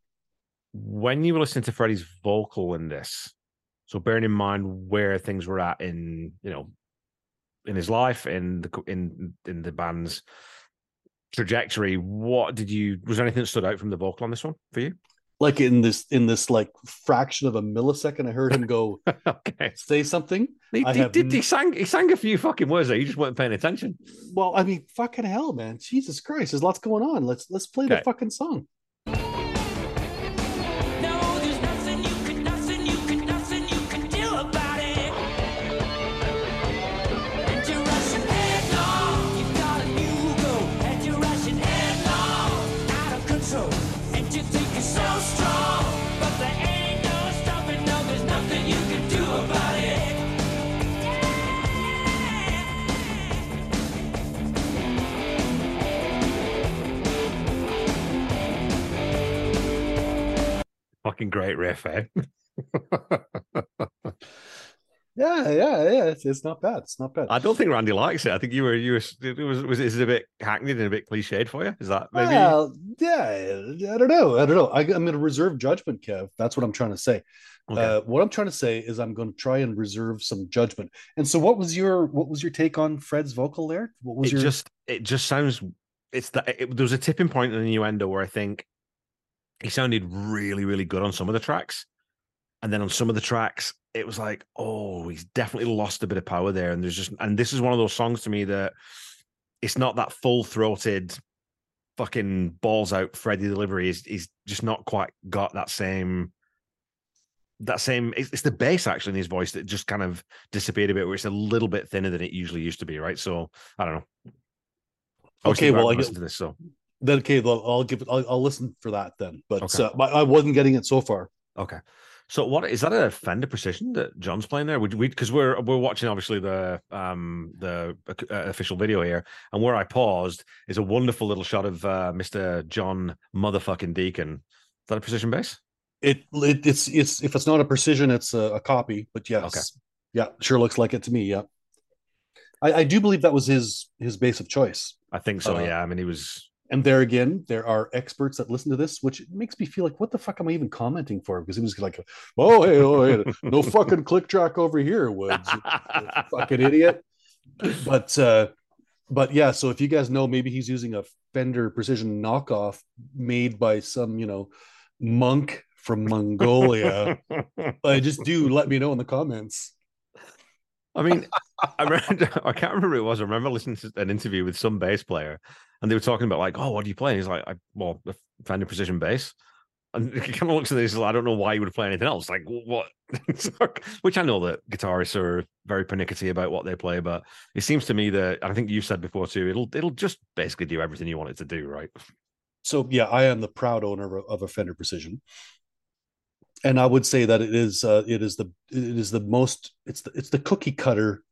When you were listening to Freddie's vocal in this, so bearing in mind where things were at in you know in his life in the in in the band's trajectory, what did you was there anything that stood out from the vocal on this one for you? Like in this in this like fraction of a millisecond, I heard him go okay, say something. he, he did. n- He sang. He sang a few fucking words there. You just weren't paying attention. Well, I mean, fucking hell, man! Jesus Christ, there's lots going on. Let's let's play Okay. the fucking song. Fucking great riff, eh? Yeah, yeah, yeah. It's, it's not bad. It's not bad. I don't think Randy likes it. I think you were you were it was was is it a bit hackneyed and a bit cliched for you? Is that maybe? Well, yeah, I don't know. I don't know. I, I'm going to reserve judgment, Kev. That's what I'm trying to say. Okay. Uh, what I'm trying to say is I'm going to try and reserve some judgment. And so, what was your what was your take on Fred's vocal there? What was it your just it just sounds it's that it, there was a tipping point in the innuendo where I think he sounded really really good on some of the tracks, and then on some of the tracks it was like oh he's definitely lost a bit of power there, and there's just and this is one of those songs to me that it's not that full throated fucking balls out Freddie delivery. He's, he's just not quite got that same that same it's, it's the bass actually in his voice that just kind of disappeared a bit where it's a little bit thinner than it usually used to be right? So i don't know. Okay, well, I get- to this so then? Okay, well, I'll give it. I'll, I'll listen for that then. But Okay. uh, I, I wasn't getting it so far. okay so what is that a fender precision that john's playing there would we because we're we're watching obviously the um the uh, official video here and where i paused is a wonderful little shot of uh mr john motherfucking deacon is that a precision bass It, it it's it's if it's not a precision, it's a, a copy. But yes, Okay. yeah, sure looks like it to me. Yeah, I, I do believe that was his his bass of choice. i think so Uh, yeah i mean he was And there again, there are experts that listen to this, which makes me feel like, what the fuck am I even commenting for? Because it was like, oh hey, oh hey, no fucking click track over here, Woods, fucking idiot. But uh, but yeah, so if you guys know, maybe he's using a Fender Precision knockoff made by some you know monk from Mongolia. I just do let me know in the comments. I mean, I remember, I can't remember who it was. I remember listening to an interview with some bass player, and they were talking about like, "Oh, what do you play?" And he's like, I, "Well, a Fender Precision bass." And he kind of looks at this. I don't know why you would play anything else. Like what? Which I know that guitarists are very pernickety about what they play, but it seems to me that I think you've said before too. It'll it'll just basically do everything you want it to do, right? So yeah, I am the proud owner of a Fender Precision, and I would say that it is uh, it is the it is the most it's the it's the cookie cutter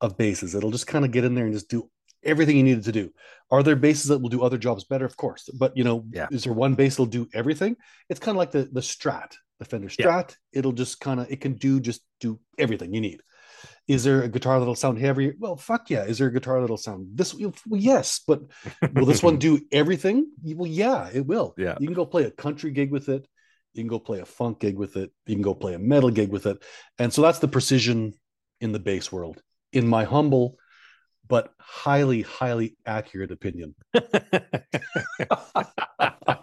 of basses. It'll just kind of get in there and just do everything you needed to do. Are there basses that will do other jobs better? Of course, but you know, Yeah. is there one bass that'll do everything? It's kind of like the the Strat, the Fender Yeah. Strat. It'll just kind of it can do just do everything you need. Is there a guitar that'll sound heavier? Well, fuck yeah. Is there a guitar that'll sound this? Well, yes, but will this one do everything? Well, yeah, it will. Yeah. You can go play a country gig with it. You can go play a funk gig with it. You can go play a metal gig with it. And so that's the precision in the bass world, in my humble but highly, highly accurate opinion.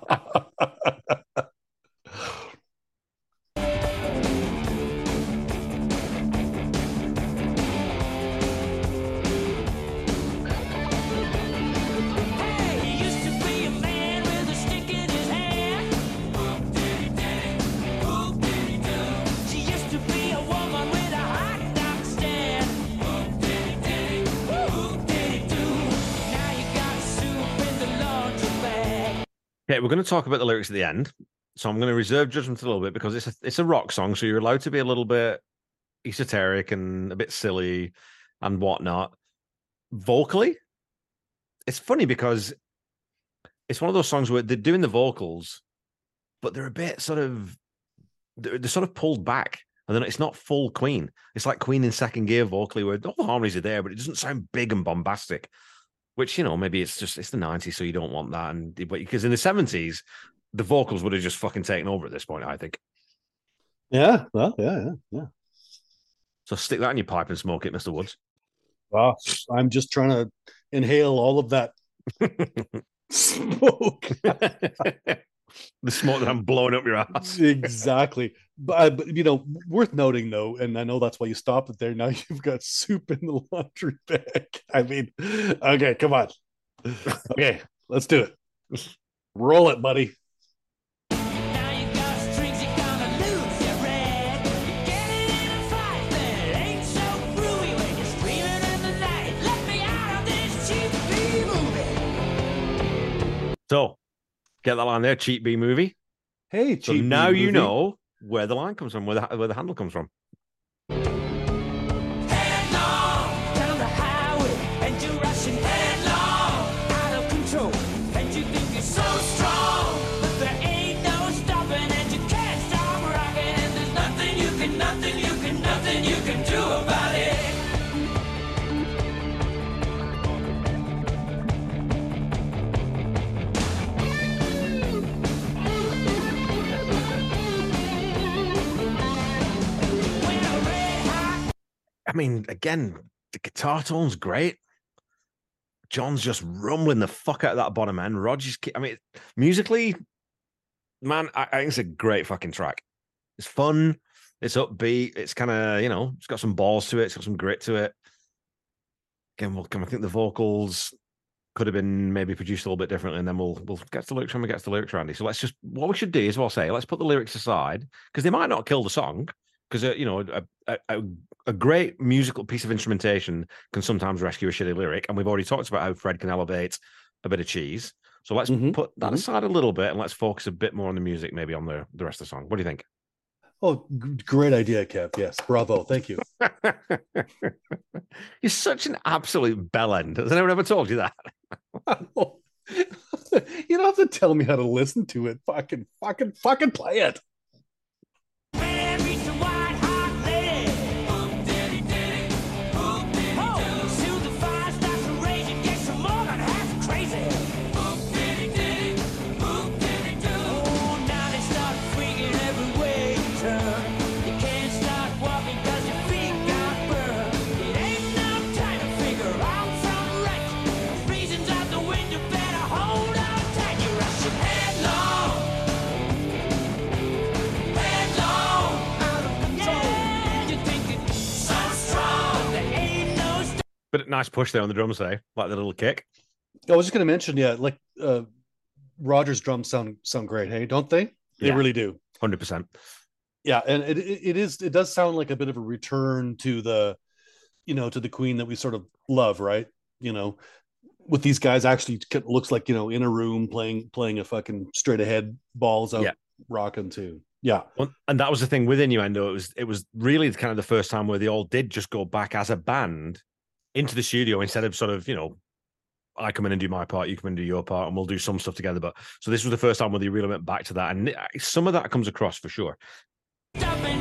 Okay, we're going to talk about the lyrics at the end. So I'm going to reserve judgment a little bit because it's a, it's a rock song. So you're allowed to be a little bit esoteric and a bit silly and whatnot. Vocally, it's funny because it's one of those songs where they're doing the vocals, but they're a bit sort of they're, they're sort of pulled back, and then it's not full Queen. It's like Queen in second gear vocally, where all the harmonies are there, but it doesn't sound big and bombastic. Which you know maybe it's just it's the '90s, so you don't want that, and but because in the '70s the vocals would have just fucking taken over at this point. I think Yeah, well, yeah, yeah, yeah. so. Stick that in your pipe and smoke it, Mister Woods. Well, I'm just trying to inhale all of that smoke. the smoke that I'm blowing up your ass. exactly. But, uh, but you know, worth noting though, and I know that's why you stopped it there. Now you've got soup in the laundry bag. I mean, okay, come on. Okay, let's do it. Roll it, buddy. Now you got strings, you're gonna lose your red. You get it in a fight that ain't so get that line there, cheap B movie. Hey, So cheap now movie. you know where the line comes from, where the where the handle comes from. I mean, again, the guitar tone's great. John's just rumbling the fuck out of that bottom end. Roger's, I mean, musically, man, I, I think it's a great fucking track. It's fun. It's upbeat. It's kind of, you know, it's got some balls to it. It's got some grit to it. Again, we'll come. I think the vocals could have been maybe produced a little bit differently, and then we'll we'll get to the lyrics when we get to the lyrics, Randy. So let's just what we should do is I'll say. Let's put the lyrics aside because they might not kill the song because uh, you know a, a, a, a great musical piece of instrumentation can sometimes rescue a shitty lyric, and we've already talked about how Fred can elevate a bit of cheese. So let's Mhm, put that mhm. aside a little bit and let's focus a bit more on the music, maybe on the the rest of the song. What do you think? Oh, g- great idea, Kev. Yes, bravo. Thank you. You're such an absolute bellend. Has anyone ever told you that? you don't have to tell me how to listen to it. Fucking, fucking, fucking play it. Nice push there on the drums, say, like the little kick. I was just going to mention, yeah, like uh, Roger's drums sound sound great. Hey, don't they? They Yeah. really do. Hundred percent. Yeah, and it, it is it does sound like a bit of a return to the, you know, to the Queen that we sort of love, right? You know, with these guys actually looks like you know in a room playing playing a fucking straight ahead balls out Yeah. rocking too. Yeah, and that was the thing with Innuendo. It was it was really kind of the first time where they all did just go back as a band into the studio instead of sort of you know I come in and do my part, you come in and do your part, and we'll do some stuff together. But so this was the first time where they really went back to that, and some of that comes across for sure. nothing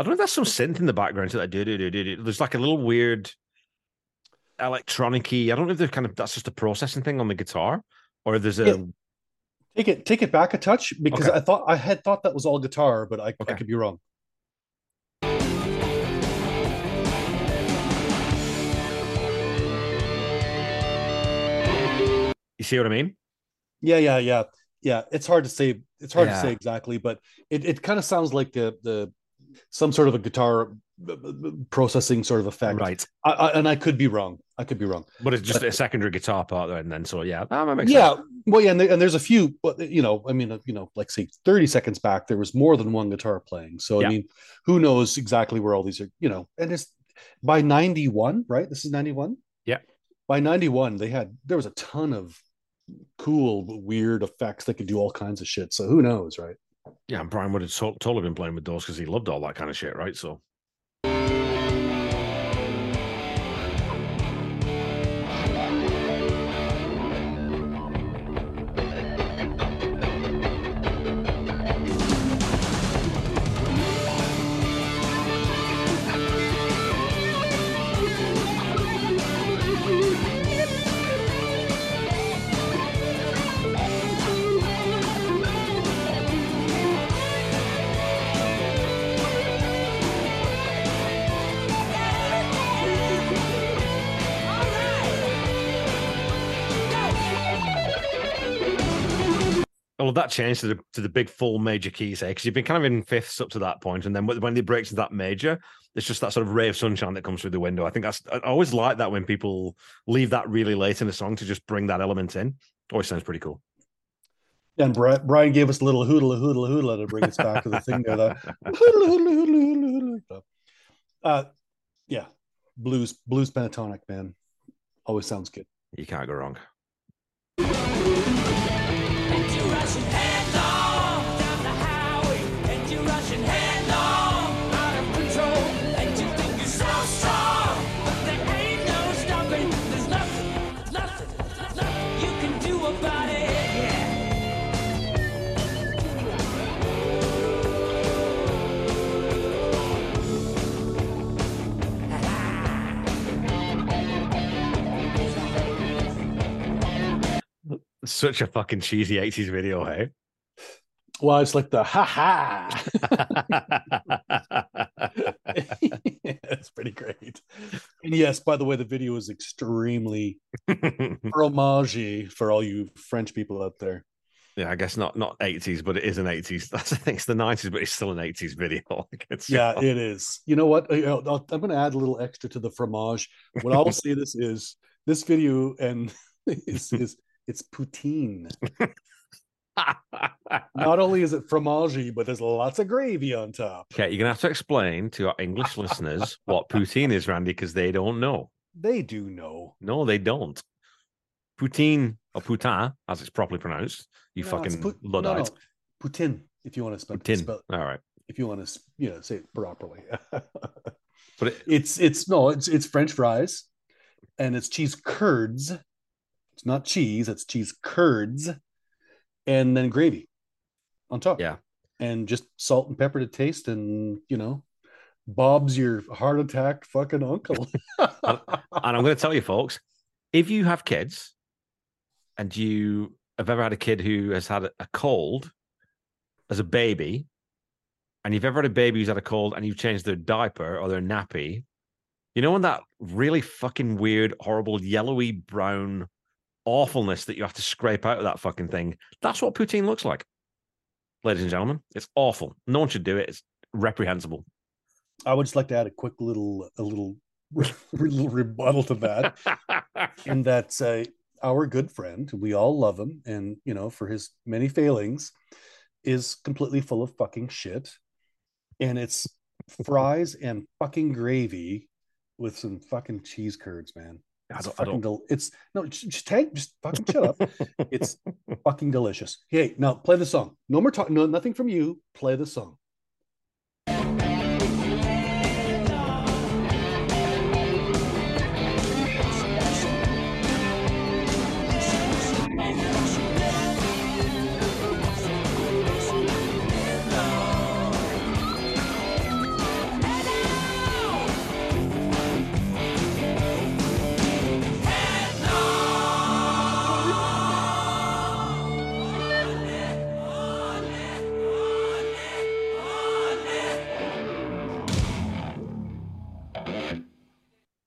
I don't know if there's some synth in the background to that. Do do do do do. There's like a little weird electronic I don't know if they're kind of that's just a processing thing on the guitar, or if there's a Yeah. take it take it back a touch because Okay. I thought I had thought that was all guitar, but I, Okay. I could be wrong. you see what I mean? Yeah, yeah, yeah, yeah. It's hard to say. It's hard to say exactly, but it, it kind of sounds like the the some sort of a guitar b- b- b- processing sort of effect. Right. I, I, and I could be wrong. I could be wrong. But it's just a secondary guitar part there, and then so yeah, that that makes yeah. sense. Well, yeah, and, there, and there's a few, but you know, I mean, uh, you know, like say 30 seconds back, there was more than one guitar playing. So Yeah. I mean, who knows exactly where all these are, you know, and it's by 91, right? This is 91. Yeah. By 91, they had there was a ton of cool, weird effects that could do all kinds of shit. So who knows, right? Yeah, and Brian would have to- totally been playing with those because he loved all that kind of shit, right? So Well, that changed to the to the big full major keys here because you've been kind of in fifths up to that point, and then when when it breaks into that major, it's just that sort of ray of sunshine that comes through the window. I think that's I always like that when people leave that really late in a song to just bring that element in. Always sounds pretty cool. And Bri- Brian gave us a little hoodla hoodla hoodla to bring us back to the thing there. The hoodla hoodla hoodla hoodla. Uh, yeah, blues blues pentatonic man, always sounds good. You can't go wrong. Such a fucking cheesy 80s video, hey? Well, it's like the ha ha. it's pretty great. And yes, by the way, the video is extremely fromage for all you French people out there. yeah, I guess not not 80s, but it is an 80s. That's I think it's the 90s, but it's still an 80s video. Like, Yeah, it is. You know what? I'll- I'm going to add a little extra to the fromage. What I'll say this is this video and is is it's poutine. Not only is it fromage, but there's lots of gravy on top. Okay, you're gonna have to explain to our English listeners what poutine is, Randy, because they don't know. They do know. No, they don't. Poutine or poutin, as it's properly pronounced. You No, fucking it's pu- luddite. no, no. Poutine, if you want to spell, Poutine. spell All right, if you want to, you know, say it properly. but it, it's it's no, it's it's French fries, and it's cheese curds. It's not cheese; it's cheese curds, and then gravy on top. Yeah. and just salt and pepper to taste, and you know, Bob's your heart attack fucking uncle. and I'm going to tell you, folks, if you have kids and you have ever had a kid who has had a- cold as a baby, and you've ever had a baby who's had a cold and you've changed their diaper or their nappy, you know, when that really fucking weird, horrible, yellowy brown awfulness that you have to scrape out of that fucking thing, that's what poutine looks like. Ladies and gentlemen, it's awful. No one should do it. It's reprehensible. I would just like to add a quick little a little little rebuttal to that. and that's uh, our good friend we all love him and you know for his many failings is completely full of fucking shit and it's fries and fucking gravy with some fucking cheese curds man I it's don't- I fucking don't- del- it's no just, just take just fucking shut up it's fucking delicious. Hey now play the song. No more talk no nothing from you. Play the song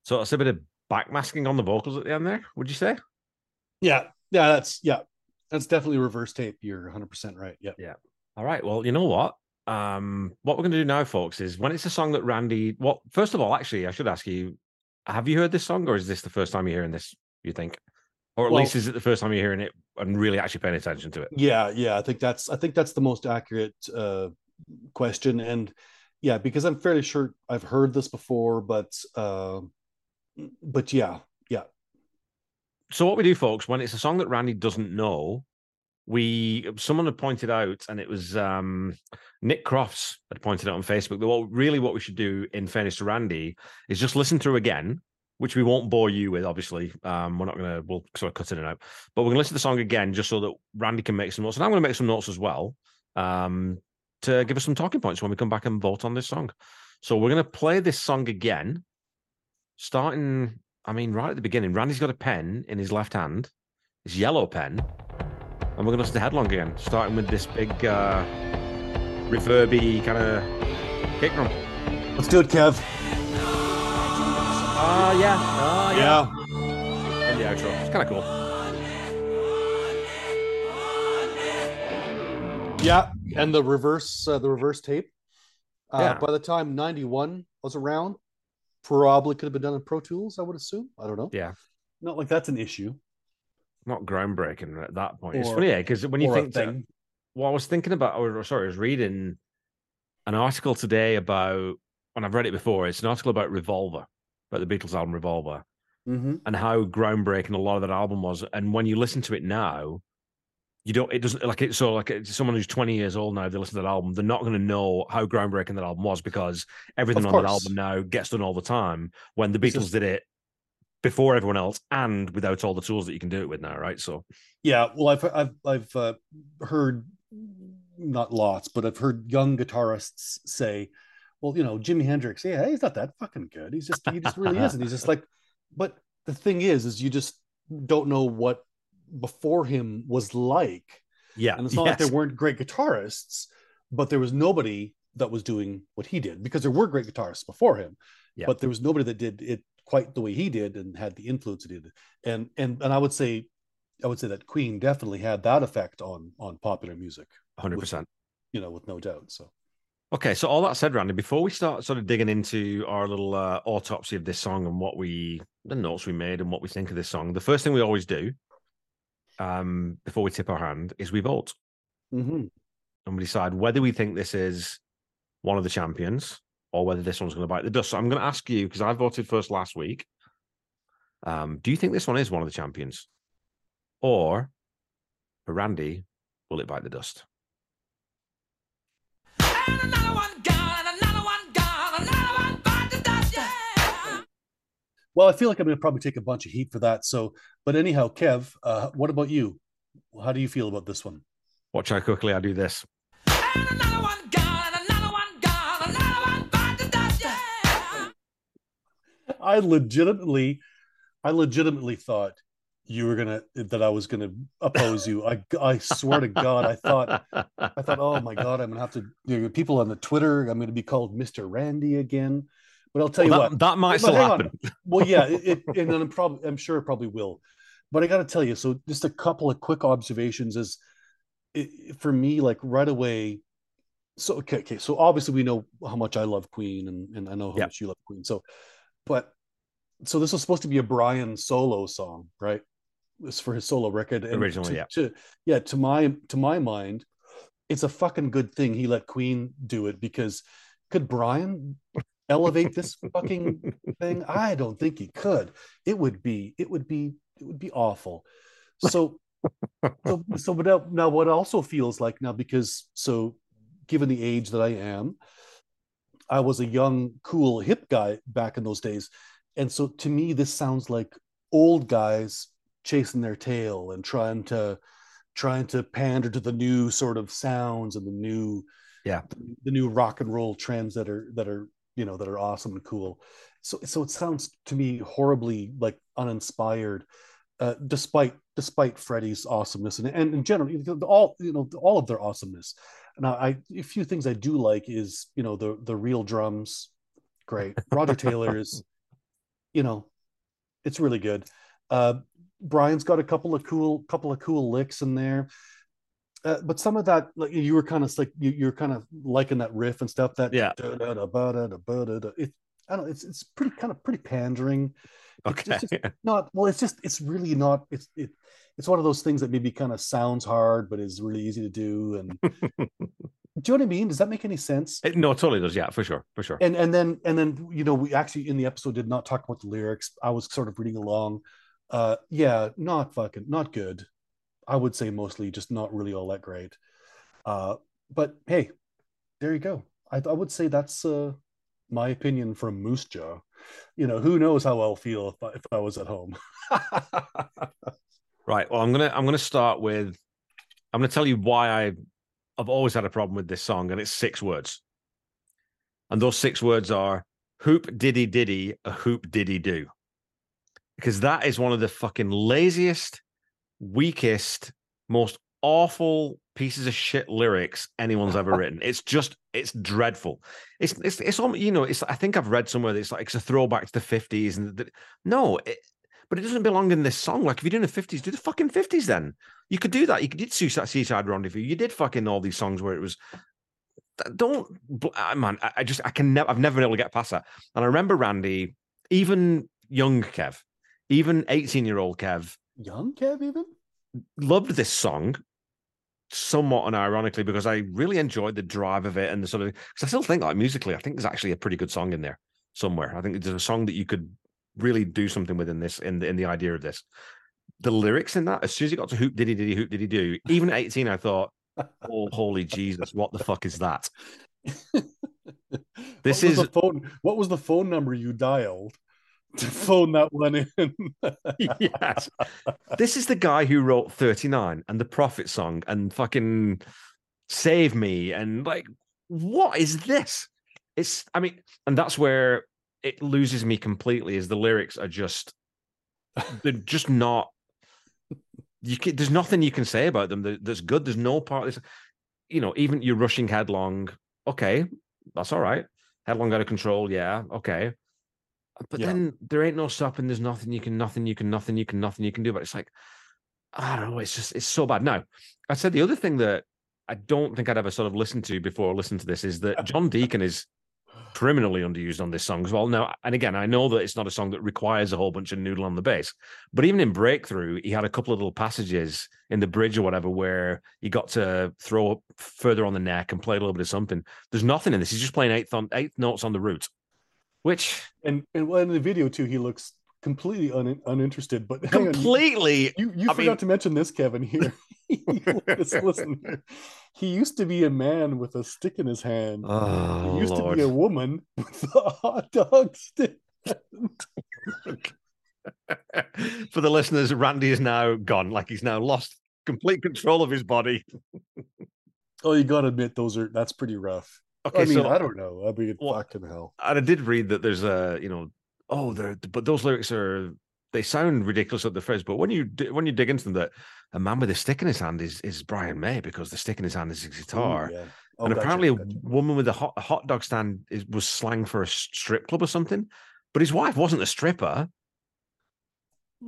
so it's a bit of backmasking on the vocals at the end there, would you say? yeah yeah that's yeah that's definitely reverse tape you're 100% right yeah Yeah. All right. Well, you know what? um, what we're going to do now, folks, is when it's a song that Randy. Well, first of all, actually, I should ask you: Have you heard this song, or is this the first time you're hearing this? You think, or at Well- least is it the first time you're hearing it and really actually paying attention to it? Yeah, yeah, I think that's I think that's the most accurate uh, question, and yeah, because I'm fairly sure I've heard this before, but uh, but yeah, yeah, so what we do, folks, when it's a song that Randy doesn't know, we someone had pointed out, and it was um, Nick Crofts had pointed out on Facebook that what really what we should do, in fairness to Randy, is just listen through again, which we won't bore you with. Obviously, um, we're not to we'll sort of cut and out, but we're to listen to the song again just so that Randy can make some notes, and I'm to make some notes as well um, to give us some talking points when we come back and vote on this song. So we're to play this song again, starting. I mean, right at the beginning, Randy's got a pen in his left hand, his yellow pen, and we're going to listen to Headlong again, starting with this big uh, reverby kind of kick drum. let's do it, Kev. Ah, yeah. Ah, Yeah, In the outro. It's kind of cool. yeah, and the reverse uh, the reverse tape. Uh, Yeah. By the time '91 was around, probably could have been done in Pro Tools. I would assume. I don't know. Yeah. Not like that's an issue. Not groundbreaking at that point. it's funny, yeah, because when you think that, thing. well, I was thinking about, or sorry, I was reading an article today about, and I've read it before. It's an article about Revolver, about the Beatles album Revolver, Mhm. and how groundbreaking a lot of that album was. And when you listen to it now, you don't. It doesn't like it. So like it's someone who's twenty years old now, they listen to that album. They're not going to know how groundbreaking that album was because everything on that album now gets done all the time. When the Beatles did it before everyone else and without all the tools that you can do it with now, right? So Yeah, well, I've I've I've uh, heard not lots, but I've heard young guitarists say, "Well, you know, Jimi Hendrix, yeah, he's not that fucking good. He's just he just really isn't. He's just like." But the thing is, is you just don't know what before him was like, yeah, and it's not like there weren't great guitarists, but there was nobody that was doing what he did because there were great guitarists before him, Yeah. but there was nobody that did it quite the way he did and had the influence he did. And and and I would say I would say that Queen definitely had that effect on on popular music, hundred percent. you know, with no doubt. So Okay, so all that said, Randy, before we start sort of digging into our little uh, autopsy of this song and what we, the notes we made and what we think of this song, the first thing we always do, um, before we tip our hand, is we vote mhm. and we decide whether we think this is one of the champions or whether this one's going to bite the dust. So I'm going to ask you because I voted first last week. Um, do you think this one is one of the champions, or for Randy, will it bite the dust? And another one gone, and another one gone, another one bite the dust, yeah. well, I feel like I'm going to probably take a bunch of heat for that. So, but anyhow, Kev, uh, what about you? How do you feel about this one? Watch how quickly I do this. And another one gone, another one gone, another one bite the dust, yeah. I legitimately, I legitimately thought you were gonna that I was gonna oppose you. I I swear to God, I thought I thought, oh my God, I'm gonna have to. You know, people on the Twitter, I'm gonna be called Mr. Randy again. But I'll tell Well, you that, what, that might still hang on. happen. well, yeah, it, it and I'm probably I'm sure it probably will. But I got to tell you, so just a couple of quick observations is it, for me, like right away. So okay, okay, so obviously we know how much I love Queen, and and I know how Yeah. much you love Queen. So, but so this was supposed to be a Brian solo song, right? It's for his solo record. And Originally, to- yeah. to- yeah. To my to my mind, it's a fucking good thing he let Queen do it because could Brian elevate this fucking thing? I don't think he could. It would be it would be it would be awful. So so so but now, now what also feels like now because so given the age that I am, I was a young, cool, hip guy back in those days. And so to me, this sounds like old guys chasing their tail and trying to trying to pander to the new sort of sounds and the new Yeah. the new rock and roll trends that are that are you know that are awesome and cool. So so it sounds to me horribly like uninspired uh, despite despite Freddie's awesomeness and, and in general all you know all of their awesomeness. Now I a few things I do like is you know the the real drums. Great. Roger Taylor is you know it's really good. Uh Brian's got a couple of cool couple of cool licks in there uh, but some of that, like you were kind of like you, you're kind of liking that riff and stuff. That Yeah. It, I don't know. It's it's pretty kind of pretty pandering. It's Okay. just- it's not well. It's just it's really not. It's it. It's one of those things that maybe kind of sounds hard, but is really easy to do. And do you know what I mean? Does that make any sense? It- no, it totally does. Yeah, for sure, for sure. and and then and then you know we actually in the episode did not talk about the lyrics i was sort of reading along uh yeah not fucking not good i would say mostly just not really all that great uh but hey there you go i, I would say that's uh my opinion from moose jaw you know who knows how i'll feel if i, if I was at home Right. Well, I'm gonna I'm gonna start with I'm gonna tell you why I I've always had a problem with this song, and it's six words. And those six words are hoop diddy diddy a hoop diddy do. Because that is one of the fucking laziest, weakest, most awful pieces of shit lyrics anyone's ever written. It's just it's dreadful. It's it's it's almost you know it's I think I've read somewhere that it's like it's a throwback to the 50s and the, no, it, but it doesn't belong in this song. Like if you're doing the 50s, do the fucking 50s then. You could do that. You did Seaside, Seaside Rendezvous. You did fucking all these songs where it was. Don't man. I, I just I can never. I've never been able to get past that. And I remember Randy, even young Kev, even 18 year old Kev, young kev even loved this song somewhat unironically because I really enjoyed the drive of it and the sort of because I still think like musically, I think there's actually a pretty good song in there somewhere. I think there's a song that you could really do something with in this in the in the idea of this. The lyrics in that, as soon as it got to hoop diddy diddy hoop diddy do, even at 18, I thought, Oh holy Jesus, what the fuck is that? This what is- the phone what was the phone number you dialed to phone that one in yes. This is the guy who wrote 39 and the Prophet song and fucking Save Me and like what is this? It's I mean, and that's where it loses me completely is the lyrics are just they're just not you can, there's nothing you can say about them that, that's good. There's no part this, you know, even you're rushing headlong. Okay, that's all right. Headlong out of control, yeah, okay. But Yeah. then there ain't no stopping. There's nothing you can, nothing you can, nothing you can, nothing you can do. But it's like, I don't know. It's just, it's so bad. Now, I said the other thing that I don't think I'd ever sort of listened to before listen to this is that John Deacon is criminally underused on this song as well. Now, and again, I know that it's not a song that requires a whole bunch of noodle on the bass, but even in Breakthru, he had a couple of little passages in the bridge or whatever where he got to throw up further on the neck and play a little bit of something. There's nothing in this. He's just playing eighth on eighth notes on the root, which and and well, in the video too he looks completely un, uninterested but hang on, you- completely. you, you forgot mean- to mention this kevin here listen, listen here. he used to be a man with a stick in his hand Oh, he used Lord. to be a woman with a hot dog stick For the listeners, Randy is now gone. Like he's now lost complete control of his body. oh you gotta admit those are that's pretty rough Okay, i mean so i don't know i mean Well, fucking hell and I did read that there's a, you know, oh, they're, but those lyrics are they sound ridiculous at the phrase, but when you when you dig into them, that a man with a stick in his hand is is Brian May because the stick in his hand is his Ooh, guitar. yeah. Oh, and gotcha, apparently, a woman with a hot, a hot dog stand is, was slang for a strip club or something. But his wife wasn't a stripper,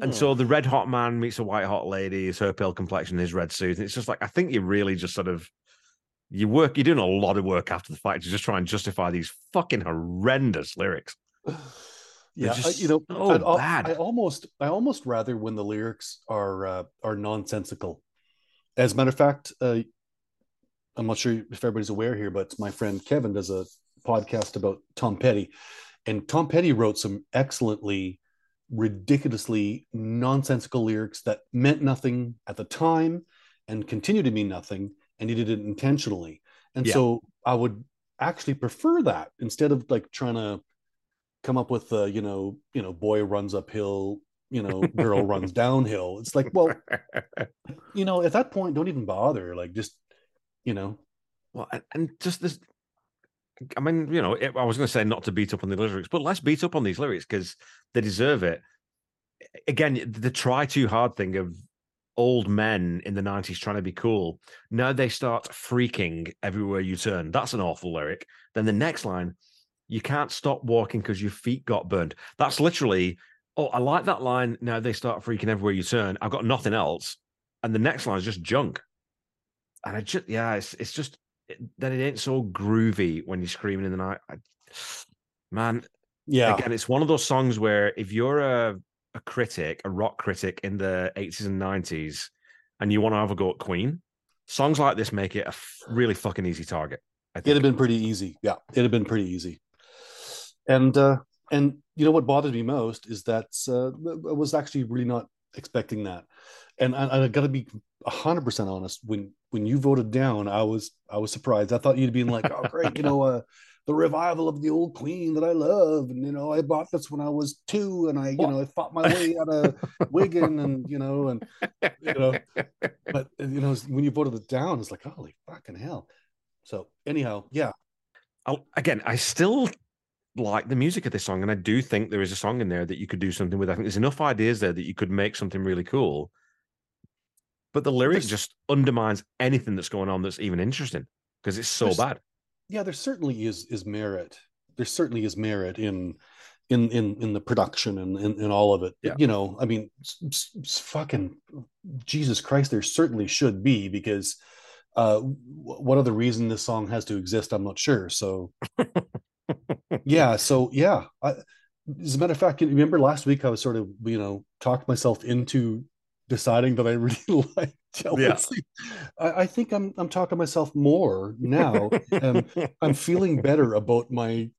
and so the red hot man meets a white hot lady. Is her pale complexion, his red suit. And it's just like I think you really just sort of you work. You're doing a lot of work after the fact to just try and justify these fucking horrendous lyrics. yeah, I- you know, so I'd bad. I almost, I almost rather when the lyrics are uh, are nonsensical. As a matter of fact, uh, I'm not sure if everybody's aware here, but my friend Kevin does a podcast about Tom Petty, and Tom Petty wrote some excellently, ridiculously nonsensical lyrics that meant nothing at the time and continue to mean nothing, and he did it intentionally. And Yeah. so I would actually prefer that instead of like trying to come up with uh, you know you know boy runs uphill you know girl runs downhill it's like well you know at that point don't even bother like just you know Well, and, and just this. I mean, you know, it, I was going to say not to beat up on the lyrics, but let's beat up on these lyrics because they deserve it. Again, the try too hard thing of old men in the 90s trying to be cool. Now they start freaking everywhere you turn. That's an awful lyric. Then the next line, you can't stop walking because your feet got burned. That's literally, oh, I like that line. Now they start freaking everywhere you turn. I've got nothing else. And the next line is just junk. and I just yeah, it's it's just that it ain't so groovy when you're screaming in the night. I, man, Yeah. again, it's one of those songs where if you're a a critic, a rock critic in the 80s and 90s, and you want to have a go at Queen, songs like this make it a f- really fucking easy target. It'd have been pretty easy. Yeah, it'd have been pretty easy. And uh and you know what bothered me most is that uh, I was actually really not expecting that. And I, I got to be hundred percent honest. When when you voted down, I was I was surprised. I thought you'd been like, oh great, you know, uh, the revival of the old Queen that I love, and you know, I bought this when I was two, and I you know I fought my way out of Wigan, and you know, and you know, but you know, when you voted it down, it's like, holy fucking hell. So anyhow, yeah, I'll, again, I still like the music of this song, and I do think there is a song in there that you could do something with. I think there's enough ideas there that you could make something really cool. But the lyrics just undermines anything that's going on that's even interesting because it's so bad. Yeah, there certainly is is merit. There certainly is merit in in in in the production and in, in all of it. Yeah. You know, I mean, s- s- fucking Jesus Christ, there certainly should be because uh what other reason this song has to exist, I'm not sure. So yeah, so yeah. I, as a matter of fact, you remember last week I was sort of, you know, talked myself into deciding that I really jealousy. I, I think I'm I'm talking myself more now. Um, I'm feeling better about my,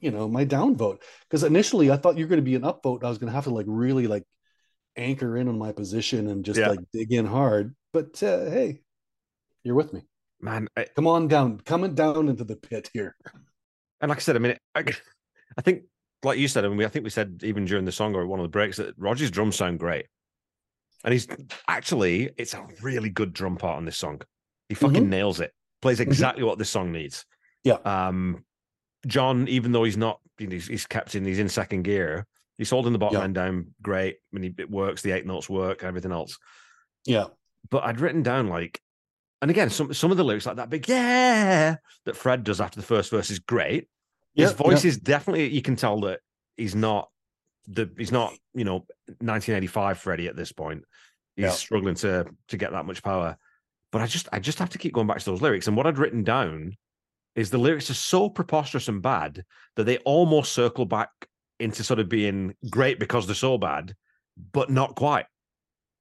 you know, my downvote because initially I thought you're going to be an upvote. I was going to have to like really like anchor in on my position and just Yeah. like dig in hard. But uh, hey, you're with me. Man, I, Come on down, coming down into the pit here. and like I said, I mean, I, I think, like you said, I mean, I think we said even during the song or one of the breaks that Roger's drums sound great, and he's actually it's a really good drum part on this song. He fucking nails it. Plays exactly what this song needs. Yeah. Um, John, even though he's not, you know, he's, he's kept in, he's in second gear. He's holding the bottom Yeah. end down great. I mean, it works. The eight notes work. Everything else. Yeah, But I'd written down like, and again, some some of the lyrics like that big yeah that Fred does after the first verse is great. His Yeah, voice yeah. is definitely you can tell that he's not the he's not you know 1985 Freddie at this point. He's Yeah. struggling to to get that much power. But I just I just have to keep going back to those lyrics. And what I'd written down is the lyrics are so preposterous and bad that they almost circle back into sort of being great because they're so bad, but not quite.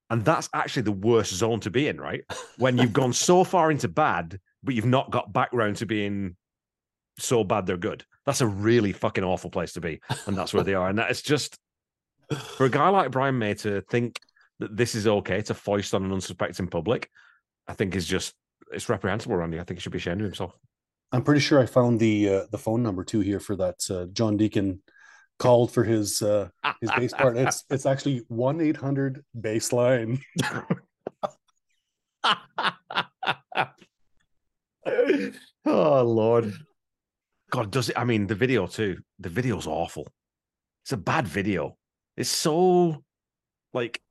And that's actually the worst zone to be in, right? When you've gone so far into bad, but you've not got back round to being so bad they're good. That's a really fucking awful place to be. And that's where they are. And that is just for a guy like Brian May to think that this is okay to foist on an unsuspecting public, I think is just it's reprehensible, Randy. I think he should be ashamed of himself. I'm pretty sure I found the uh, the phone number too here for that. Uh, John Deacon called for his uh, his bass part. It's it's actually one eight hundred bassline. oh Lord. God, does it? I mean, the video too. The video's awful. It's a bad video. It's so like,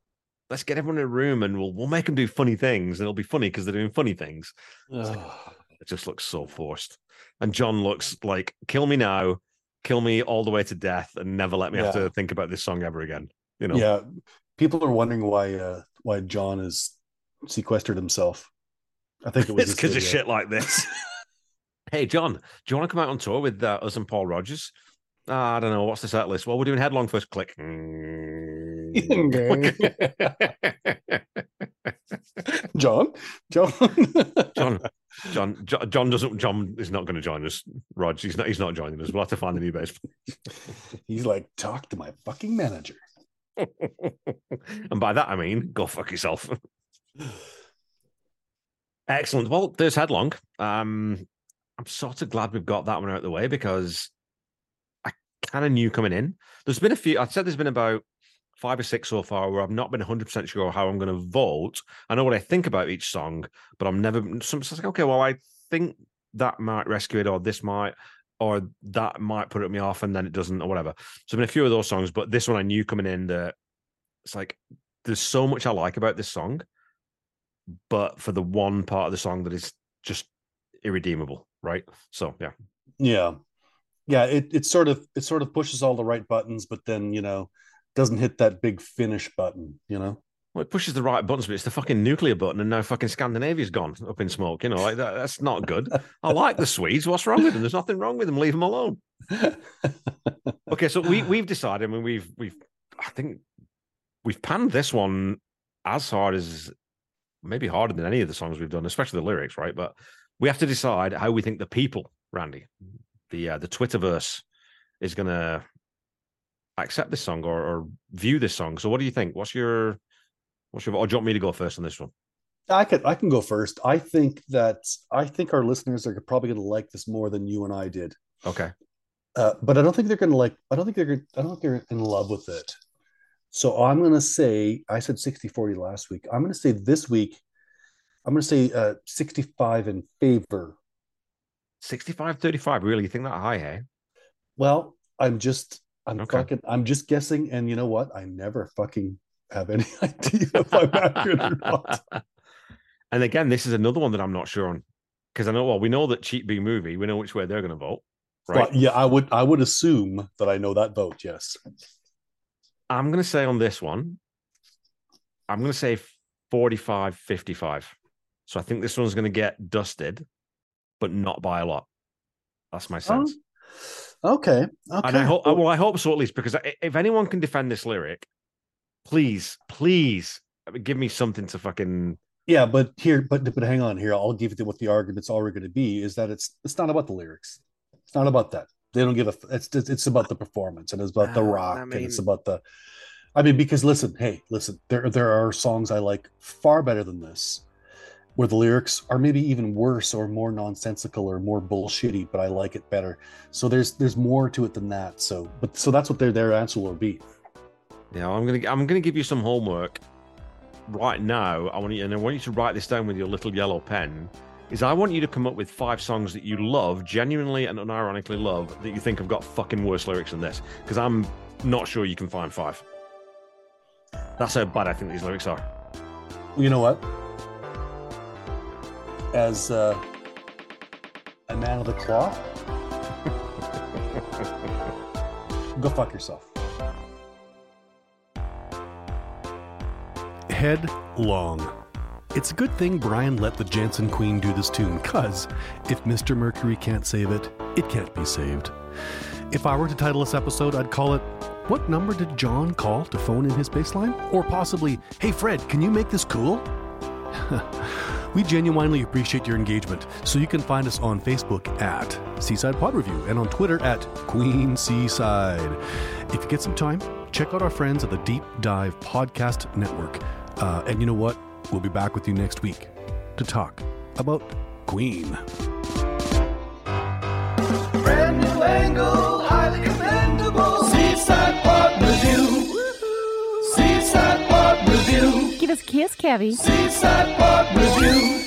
let's get everyone in a room and we'll we'll make them do funny things, and it'll be funny because they're doing funny things. Ugh. It just looks so forced. And John looks like, kill me now, kill me all the way to death, and never let me have to think about this song ever again. You know? Yeah, people are wondering why uh, why John has sequestered himself. I think it was because of shit like this. hey, John, do you want to come out on tour with uh, us and Paul Rodgers? Ah, I don't know. What's the set list? Well, we're doing headlong first. Click. John, John, John, John, Jo- John doesn't. John is not going to join us. Rog, he's not. He's not joining us. We'll have to find a new bass. He's like, talk to my fucking manager. and by that I mean, go fuck yourself. Excellent. Well, there's headlong. Um, I'm sort of glad we've got that one out of the way because I kind of knew coming in. There's been a few. I said there's been about five or six so far where I've not been 100 percent sure how I'm going to vote. I know what I think about each song, but I'm never. Sometimes like, okay, well, I think that might rescue it, or this might, or that might put it me off, and then it doesn't, or whatever. So, there's been a few of those songs, but this one I knew coming in that it's like there's so much I like about this song, but for the one part of the song that is just irredeemable, right? So yeah, Yeah, yeah. It it sort of it sort of pushes all the right buttons, but then you know doesn't hit that big finish button. You know. Well, it pushes the right buttons, but it's the fucking nuclear button, and now fucking Scandinavia's gone up in smoke. You know, like that, that's not good. I like the Swedes. What's wrong with them? There's nothing wrong with them. Leave them alone. Okay, so we we've decided. I mean, we've we've I think we've panned this one as hard as maybe harder than any of the songs we've done, especially the lyrics, right? But we have to decide how we think the people, Randy, the uh, the Twitterverse, is going to accept this song or, or view this song. So, what do you think? What's your what's your? Or do you want me to go first on this one? I can I can go first. I think that I think our listeners are probably going to like this more than you and I did. Okay. Uh, but I don't think they're going to like. I don't think they're. gonna- I don't think they're in love with it. So I'm going to say. I said 60-40 last week. I'm going to say this week. I'm going to say uh, 65 in favor. 65 35. Really? You think that high, hey? Well, I'm just. I'm Okay. fucking. I'm just guessing. And you know what? I never fucking have any idea if I'm accurate or not. and again, this is another one that I'm not sure on because I know, well, we know that Cheap B movie, we know which way they're going to vote, right? But yeah, I would. I would assume that I know that vote. Yes. I'm going to say on this one, I'm going to say 45 55. So I think this one's going to get dusted, but not by a lot. That's my sense. Okay. Okay. And I hope, well, I hope so at least, because if anyone can defend this lyric, please, please give me something to fucking. Yeah, but here, but but hang on here. I'll give you what the argument's already going to be is that it's it's not about the lyrics. It's not about that. They don't give a. It's it's it's about the performance and it's about the Uh, I rock and it's about the. I mean, because listen, hey, listen. There there are songs I like far better than this, where the lyrics are maybe even worse or more nonsensical or more bullshitty, but I like it better. So there's there's more to it than that. So, but so that's what their their answer will be. Yeah, I'm gonna I'm gonna give you some homework right now. I want you and I want you to write this down with your little yellow pen. Is I want you to come up with five songs that you love, genuinely and unironically love, that you think have got fucking worse lyrics than this. Because I'm not sure you can find five. That's how bad I think these lyrics are. you know what? As uh, a man of the cloth, go fuck yourself. Headlong. It's a good thing Brian let the Jansen Queen do this tune, cuz if Mr. Mercury can't save it, it can't be saved. If I were to title this episode, I'd call it What number did John call to phone in his bassline? Or possibly, Hey Fred, can you make this cool? we genuinely appreciate your engagement, so you can find us on Facebook at Seaside Pod Review and on Twitter at Queen Seaside. If you get some time, check out our friends at the Deep Dive Podcast Network. Uh, and you know what? We'll be back with you next week to talk about Queen. Brand new angle, highly commendable. Seaside Pod Pod Review. Give us a kiss, Kevy. Seaside Pod Review.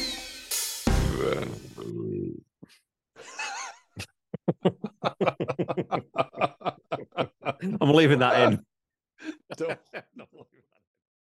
I'm leaving that in. Don't-